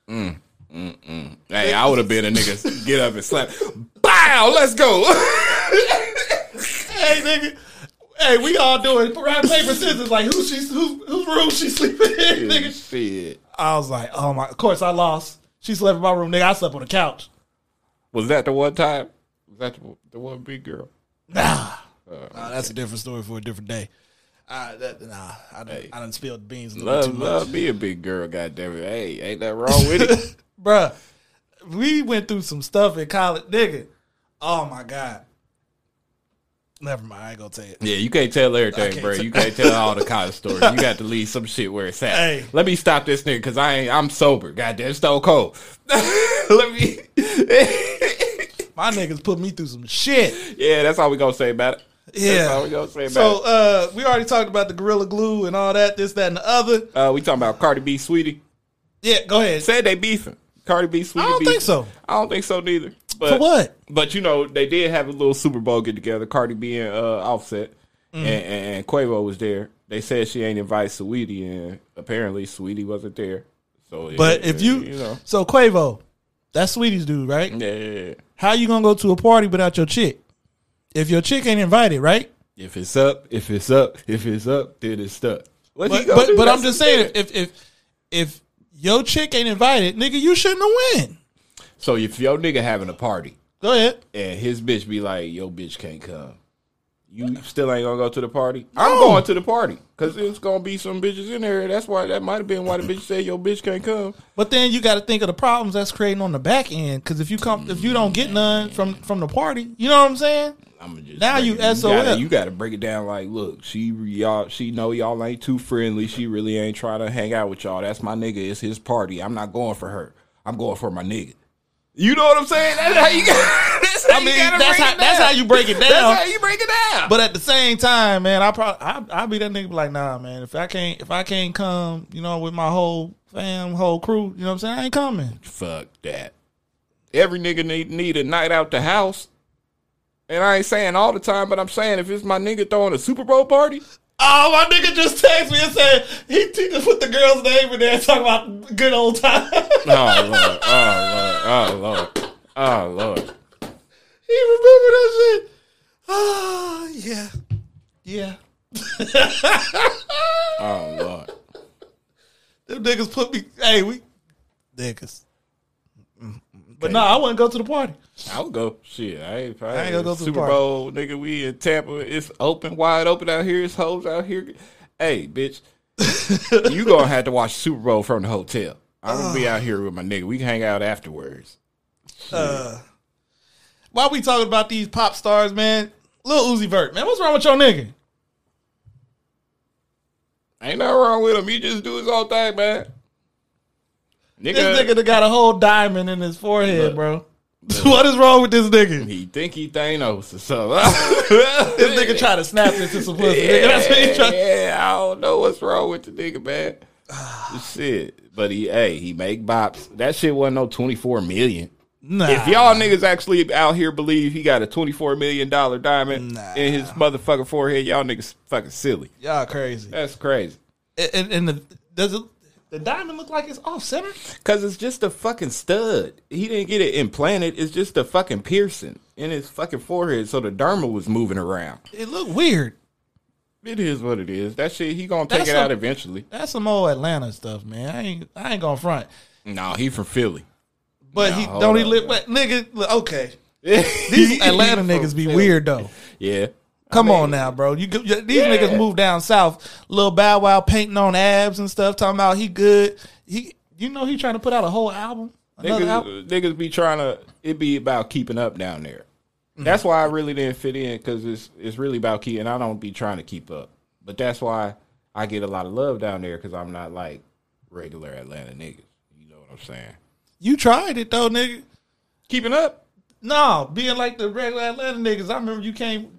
Mm, mm, mm. Hey, I would have been a nigga. Get up and slap. Bow. Let's go. hey, nigga. Hey, we all doing rock paper scissors. Like, who she, who, whose room she sleeping in, nigga? Shit. I was like, oh my. Of course, I lost. She slept in my room, nigga. I slept on the couch. Was that the one time? Was that the, the one big girl? Nah, Uh, Nah, that's a different story for a different day. Uh, that, nah, I done, I done spilled the beans a little love, too much. love be a big girl. Goddamn it. Hey, ain't that wrong with it? Bruh, we went through some stuff in college, nigga. Oh my god. Never mind, I ain't gonna tell you. Yeah, you can't tell everything, can't bro. tell- You can't tell all the college stories. You got to leave some shit where it's at. Hey. Let me stop this nigga because I ain't. I'm sober. Goddamn, stone cold. Let me. My niggas put me through some shit. Yeah, that's all we gonna say about it. Yeah. that's all we gonna say about So uh we already talked about the gorilla glue and all that, this, that, and the other. Uh, we talking about Cardi B, Saweetie. Yeah, go ahead. Said they beefing. Cardi B, Saweetie I don't beefing. think so. I don't think so neither. But, For what? But you know, they did have a little Super Bowl get together. Cardi B and uh, Offset, Mm. and, and, Quavo was there. They said she ain't invite Saweetie, and apparently Saweetie wasn't there. So, But yeah, if you, you know, so Quavo, that's Saweetie's dude, right? yeah, yeah, yeah. How you gonna go to a party without your chick? If your chick ain't invited, right? if it's up, if it's up, if it's up, then it's stuck. What But but, but I'm just saying, if if if your chick ain't invited, nigga, you shouldn't have win. So if your nigga having a party Go ahead. and his bitch be like, "Yo, bitch can't come," you still ain't gonna go to the party. I'm going to the party because it's gonna be some bitches in there. That's why that might have been why the bitch said, "Yo, bitch can't come." But then you got to think of the problems that's creating on the back end. Because if you come, if you don't get none from from the party, you know what I'm saying? I'm just now you SOL. you gotta break it down. Like, look, she y'all, she know y'all ain't too friendly. She really ain't trying to hang out with y'all. That's my nigga. It's his party. I'm not going for her. I'm going for my nigga. You know what I'm saying? That's how you. That's how I mean, you gotta that's break how it that's down. how you break it down. That's how you break it down. But at the same time, man, I probably I I be that nigga be like, nah, man. If I can't if I can't come, you know, with my whole fam, whole crew, you know what I'm saying? I ain't coming. Fuck that. Every nigga need need a night out the house. And I ain't saying all the time, but I'm saying if it's my nigga throwing a Super Bowl party, Oh, my nigga just texted me and said he, he just put the girl's name in there and talk about good old times. oh lord, oh lord, oh lord, oh lord. he remember that shit. Oh yeah, yeah. Oh lord. Them niggas put me. Hey, we niggas. But no, I wouldn't go to the party. I would go. Shit, I ain't, I I ain't gonna go to the Super party. Bowl, nigga. We in Tampa. It's open, wide open out here. It's hoes out here. Hey, bitch, you gonna have to watch Super Bowl from the hotel. I'm gonna be out here with my nigga. We can hang out afterwards. Uh, while we talking about these pop stars, man, Lil Uzi Vert, man, what's wrong with your nigga? Ain't nothing wrong with him. He just do his own thing, man. Nigga, This nigga that got a whole diamond in his forehead, bro. what is wrong with this nigga? He think he Thanos or something. This nigga try to snap into some pussy. nigga. That's what he try. Yeah, I don't know what's wrong with the nigga, man. shit. But he, hey, he make bops. That shit wasn't no 24 million. Nah. If y'all niggas actually out here believe he got a 24 million dollar diamond in his motherfucking forehead, y'all niggas fucking silly. Y'all crazy. That's crazy. And, and the does it the diamond look like it's off center? Cause it's just a fucking stud. He didn't get it implanted. It's just a fucking piercing in his fucking forehead. So the dermal was moving around. It look weird. It is what it is. That shit, he gonna take That's it a- out eventually. That's some old Atlanta stuff, man. I ain't I ain't gonna front. No, he from Philly. But Nah, he don't he live but nigga okay. These Atlanta niggas be weird though. Yeah. Come on now, bro. You you- these Yeah. niggas move down south. Little Bow Wow painting on abs and stuff, talking about he good. He you know he trying to put out a whole album. Another album. Niggas, niggas be trying to. It be about keeping up down there. Mm-hmm. That's why I really didn't fit in because it's it's really about keeping. I don't be trying to keep up, but that's why I get a lot of love down there because I'm not like regular Atlanta niggas. You know what I'm saying? You tried it though, nigga. Keeping up? No, being like the regular Atlanta niggas. I remember you came.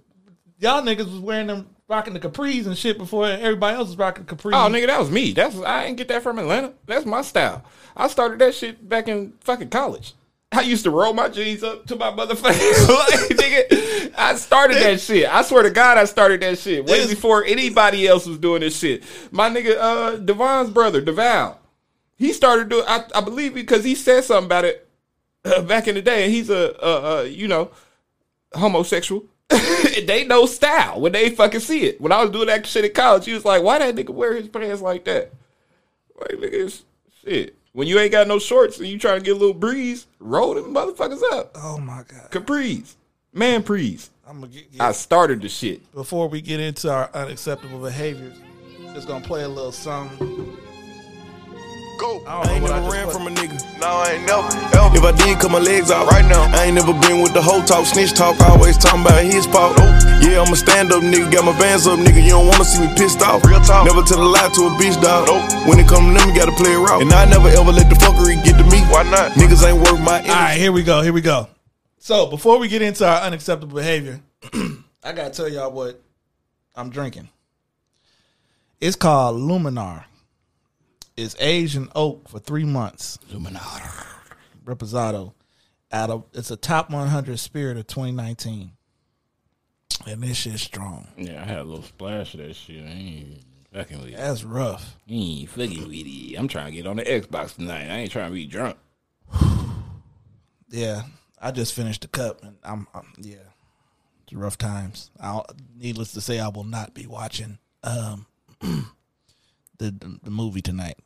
Y'all niggas was wearing them, rocking the capris and shit before everybody else was rocking capris. Oh, nigga, that was me. That's I didn't get that from Atlanta. That's my style. I started that shit back in fucking college. I used to roll my jeans up to my motherfucking like, nigga. I started that shit. I swear to God, I started that shit way before anybody else was doing this shit. My nigga, uh, Devon's brother, Deval, he started doing. I, I believe because he said something about it uh, back in the day, and he's a, uh, uh, you know, homosexual. They know style when they fucking see it. When I was doing that shit in college, he was like, "Why that nigga wear his pants like that?" Like nigga, shit. When you ain't got no shorts and you trying to get a little breeze, roll them motherfuckers up. Oh my god, capris, man, prees. I'm gonna get, I started the shit. Before we get into our unacceptable behaviors, just gonna play a little song. Go. I, I ain't never just ran put. from a nigga. No, I ain't never. Ever. If I did, cut my legs out right now. I ain't never been with the whole talk, snitch talk. Always talking about his fault. Yeah, I'm a stand up nigga. Got my bands up, nigga. You don't wanna see me pissed off. Real talk. Never tell a lie to a bitch dog. Nope. When it come to them, you gotta play it raw. And I never ever let the fuckery get to me. Why not? Niggas ain't worth my energy. All right, here we go. Here we go. So before we get into our unacceptable behavior, I gotta tell y'all what I'm drinking. It's called Luminar. Is aged in oak for three months. Luminado. Reposado. Out of it's a top 100 spirit of 2019, and this shit's strong. Yeah, I had a little splash of that shit. I ain't fucking with it. That's rough. I ain't fucking with it. I'm trying to get on the Xbox tonight. I ain't trying to be drunk. Yeah, I just finished the cup, and I'm, I'm yeah, it's rough times. I'll, needless to say, I will not be watching um the, the the movie tonight.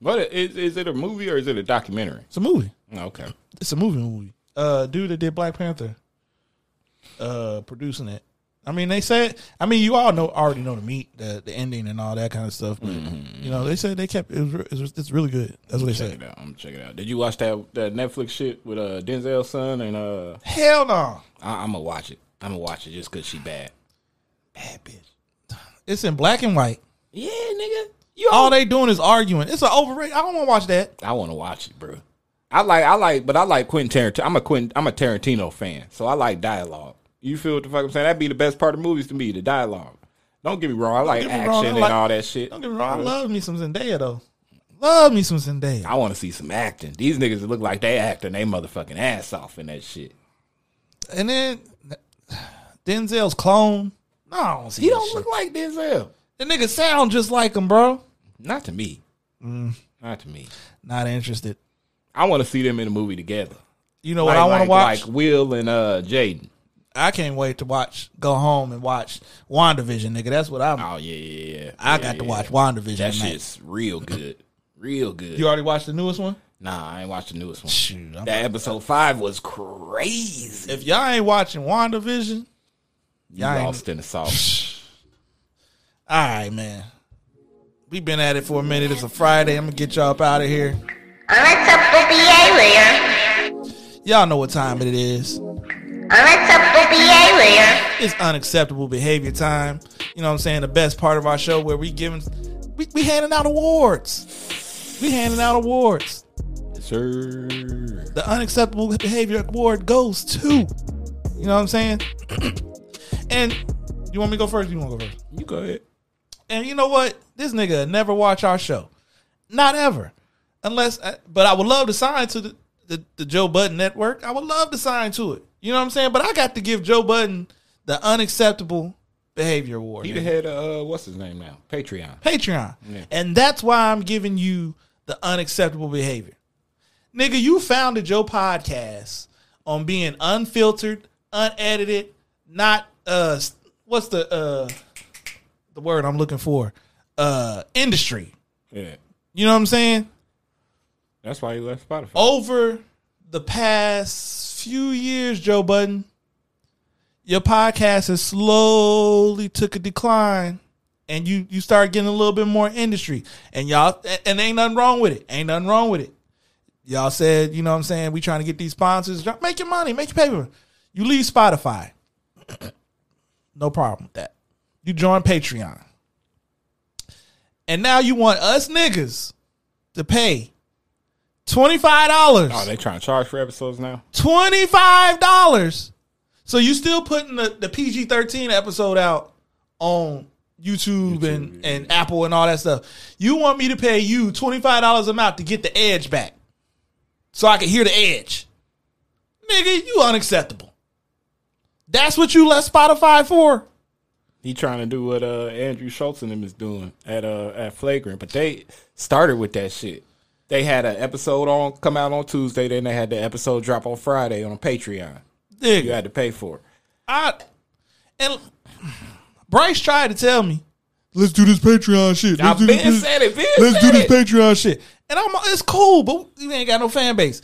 What is is it a movie or is it a documentary? It's a movie. Okay. It's a movie movie. Uh, dude that did Black Panther, uh, producing it. I mean, they said. I mean, you all know already know the meat, the the ending, and all that kind of stuff. But you know, they said they kept it was, it was it's really good. That's what they check said. it out. I'm gonna check it out. Did you watch that that Netflix shit with uh Denzel's son and uh? Hell no. I, I'm gonna watch it. I'm gonna watch it just cause she bad. Bad bitch. It's in black and white. Yeah, nigga. All they doing is arguing. It's an overrated. I don't want to watch that. I want to watch it, bro. I like I like, but I like Quentin Tarantino. I'm a Quentin. I'm a Tarantino fan, so I like dialogue. You feel what the fuck I'm saying? That'd be the best part of movies to me, the dialogue. Don't get me wrong. I like get me action wrong, I and like- all that shit. Don't get me wrong. I love me some Zendaya though. Love me some Zendaya. I want to see some acting. These niggas look like they acting they motherfucking ass off in that shit. And then Denzel's clone. No, I don't see He that don't shit. look like Denzel. The nigga sound just like him, bro. Not to me. Mm, Not to me. not interested. I want to see them in a movie together. You know what I want like- to watch? Like Will and uh Jaden. I can't wait to watch. Go home and watch WandaVision, nigga. That's what I'm. Oh yeah, yeah, yeah. I Yeah, got to watch WandaVision. That tonight. shit's real good. Real good. You already watched the newest one? Nah, I ain't watched the newest one. Shoot, I'm that episode five was crazy. If y'all ain't watching WandaVision, You y'all ain't- lost in the sauce. All right, man. We been at it for a minute. It's a Friday. I'm gonna get y'all up out of here. Unacceptable behavior. Y'all know what time it is. Unacceptable behavior. It's unacceptable behavior time. You know what I'm saying? The best part of our show where we giving we, we handing out awards. We handing out awards. Yes, sir. The unacceptable behavior award goes to. You know what I'm saying? and you want me to go first? You want to go first? You go ahead. And you know what? This nigga never watch our show. Not ever. Unless, but I would love to sign to the, the, the Joe Budden Network. I would love to sign to it. You know what I'm saying? But I got to give Joe Budden the unacceptable behavior award. He the head of uh, what's his name now? Patreon. Patreon. Yeah. And that's why I'm giving you the unacceptable behavior. Nigga, you founded your podcast on being unfiltered, unedited, not uh what's the uh the word I'm looking for? Uh industry. Yeah. You know what I'm saying? That's why he left Spotify. Over the past few years, Joe Budden, your podcast has slowly took a decline and you you start getting a little bit more industry. And y'all and ain't nothing wrong with it. Ain't nothing wrong with it. Y'all said, you know what I'm saying, we trying to get these sponsors. Make your money, make your paper. You leave Spotify. no problem with that. You join Patreon. And now you want us niggas to pay $25. Oh, they trying to charge for episodes now? $25. So you still putting the, the PG 13 episode out on YouTube, and, and Apple and all that stuff. You want me to pay you $25 a month to get the edge back so I can hear the edge. Nigga, you unacceptable. That's what you left Spotify for? He trying to do what uh, Andrew Schulz and them is doing at uh, at Flagrant, but they started with that shit. They had an episode on come out on Tuesday, then they had the episode drop on Friday on Patreon. Nigga. You had to pay for it. I and Bryce tried to tell me, let's do this Patreon shit. Let's do been this, said it, let's do this it. Patreon shit. And I'm it's cool, but you ain't got no fan base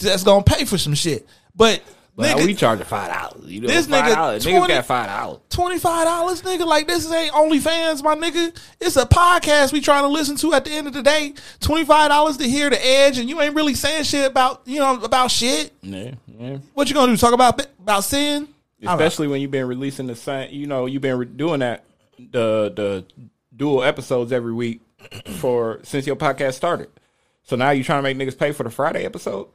that's gonna pay for some shit. But, But nigga, we charging five dollars. You know, This five nigga dollars. Niggas 20 got five dollars. twenty five dollars, nigga. Like this ain't OnlyFans, my nigga. It's a podcast we trying to listen to. At the end of the day, twenty five dollars to hear the edge, and you ain't really saying shit about you know about shit. Yeah, yeah. What you gonna do? Talk about about sin? Especially when you've been releasing the same, you know, you've been re- doing that the the dual episodes every week for since your podcast started. So now you trying to make niggas pay for the Friday episode?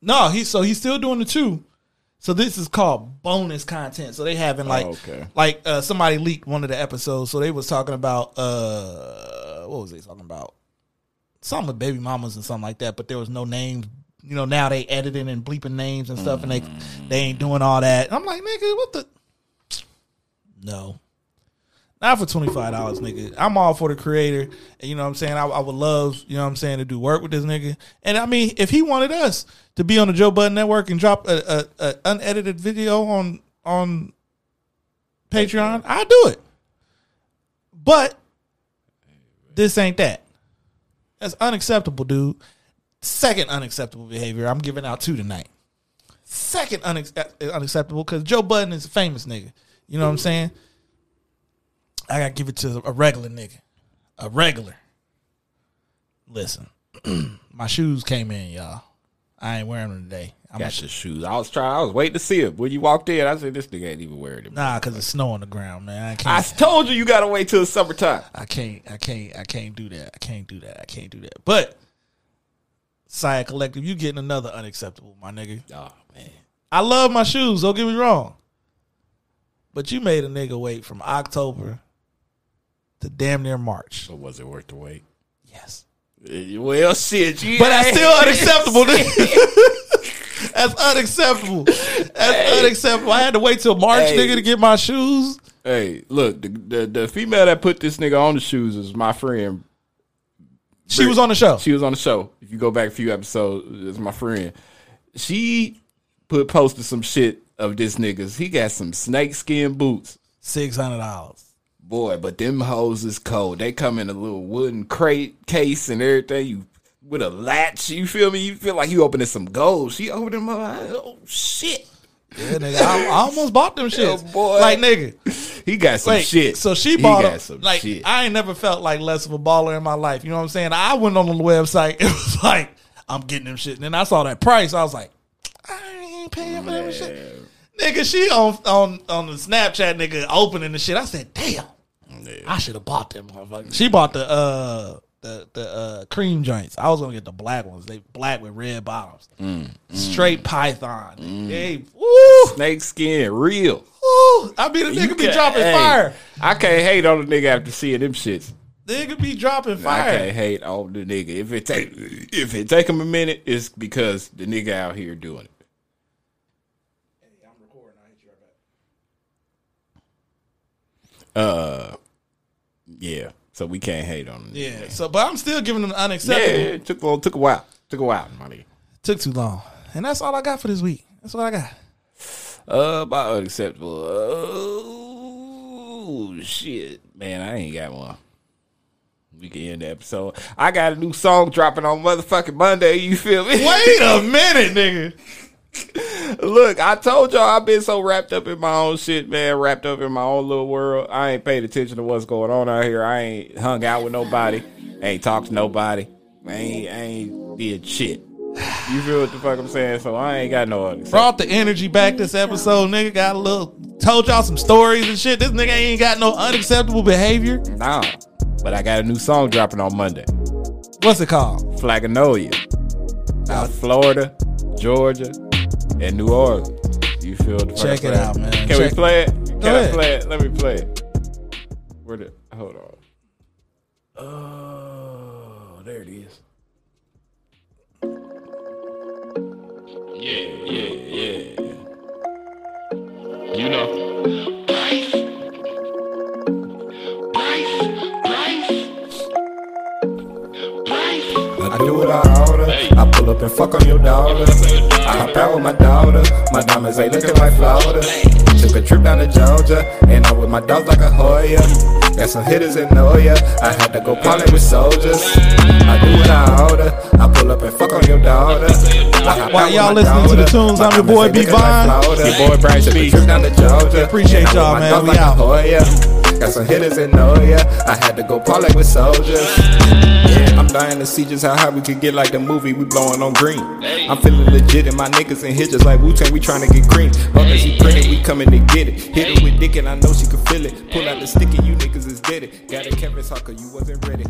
No, he so he's still doing the two. So this is called bonus content. So they having like Oh, okay. like uh, somebody leaked one of the episodes. So they was talking about uh what was they talking about? Something with baby mamas and something like that, but there was no names. You know, now they editing and bleeping names and stuff, and they they ain't doing all that. I'm like, nigga, what the? No, not for twenty five dollars, nigga. I'm all for the creator. And you know what I'm saying? I, I would love, you know what I'm saying, to do work with this nigga. And I mean, if he wanted us to be on the Joe Budden Network and drop a, a, a unedited video on on Patreon, I'd do it. But this ain't that. That's unacceptable, dude. Second unacceptable behavior. I'm giving out two tonight. Second unex- uh, unacceptable because Joe Budden is a famous nigga. You know what I'm saying? I gotta give it to a regular nigga. A regular. Listen, my shoes came in, y'all. I ain't wearing them today. I'm Got your shoes. I was trying. I was waiting to see it when you walked in. I said, "This nigga ain't even wearing them." Nah, cause it's snow on the ground, man. I I can't. told you you gotta wait till the summertime. I can't. I can't. I can't do that. I can't do that. I can't do that. But Saya Collective, you getting another unacceptable, my nigga. Oh man, I love my shoes. Don't get me wrong. But you made a nigga wait from October to damn near March. So was it worth the wait? Yes. Eh, well, shit, you But that's still unacceptable. that's unacceptable. That's unacceptable. I had to wait till March, Hey. nigga, to get my shoes. Hey, look, the, the the female that put this nigga on the shoes is my friend. She was on the show. She was on the show. If you go back a few episodes, it's my friend. She put posted some shit of this niggas. He got some snakeskin boots. Six hundred dollars. Boy, but them hoes is cold. They come in a little wooden crate case and everything. You with a latch. You feel me? You feel like you opening some gold. She opened them up. Oh shit. Yeah, nigga. I, I almost bought them shits. Yeah, boy. Like, nigga. He got some Wait, shit. So she He bought got them. some Like shit. I ain't never felt like less of a baller in my life. You know what I'm saying? I went on the website. It was like I'm getting them shit. And then I saw that price. I was like, I ain't paying for that shit. Nigga, she on on on the Snapchat, nigga, opening the shit. I said, damn, I should have bought them. motherfuckers. She bought the uh the the uh cream joints. I was gonna get the black ones. They black with red bottoms. Mm, Straight Python. Hey, woo, Snake skin, real. I mean, the You nigga be can- dropping hey, fire. I can't hate on the nigga after seeing them shits. Nigga be dropping fire. I can't hate on the nigga. If it take if it take him a minute, it's because the nigga out here doing it. Hey, I'm recording. I hit you right back. Uh, yeah. So we can't hate on them. Yeah. So, but I'm still giving them yeah. unacceptable. It took well, took a while. Took a while, money. Took too long, and that's all I got for this week. That's what I got. Uh, about unacceptable. Oh shit, man, I ain't got one. We can end the episode. I got a new song dropping on motherfucking Monday. You feel me? Wait a minute, nigga. Look, I told y'all I've been so wrapped up in my own shit, man. Wrapped up in my own little world. I ain't paid attention to what's going on out here. I ain't hung out with nobody. ain't talked to nobody. I ain't, I ain't did shit. You feel what the fuck I'm saying? So I ain't got no other. Brought the energy back this episode, nigga. Got a little, told y'all some stories and shit. This nigga ain't got no unacceptable behavior. Nah, but I got a new song dropping on Monday. What's it called? Flaganoia. Out Florida, Georgia, and New Orleans. You feel the fuck Check it out, man. Can Check- we play it? Can Go I ahead. play it? Let me play it. Where the hold on. Oh, there it is. Yeah, yeah, yeah. You know. I do what I order. I pull up and fuck on your daughter. I hop out with my daughter. My diamonds ain't looking like Florida. Took a trip down to Georgia, and I'm with my dogs like a Hoya. Got some hitters in Noya. I had to go party with soldiers. I do what I order. I pull up and fuck on your daughter. While y'all my listening to the tunes, I'm your boy ain't B looking like Vine. Your boy Brian Took a Speed. down to Georgia. Appreciate y'all, man. dogs We like a out. Got some hitters in Noya. I had to go parlay with soldiers. Yeah, I'm dying to see just how high we could get like the movie we blowing on green. I'm feeling legit and my niggas in here just like Wu Tang, we trying to get green. Buckets she printed, we coming to get it. Hit her with dick and I know she can feel it. Pull out the stick and you niggas is dead it. Got a Kevin Hawker, you wasn't ready.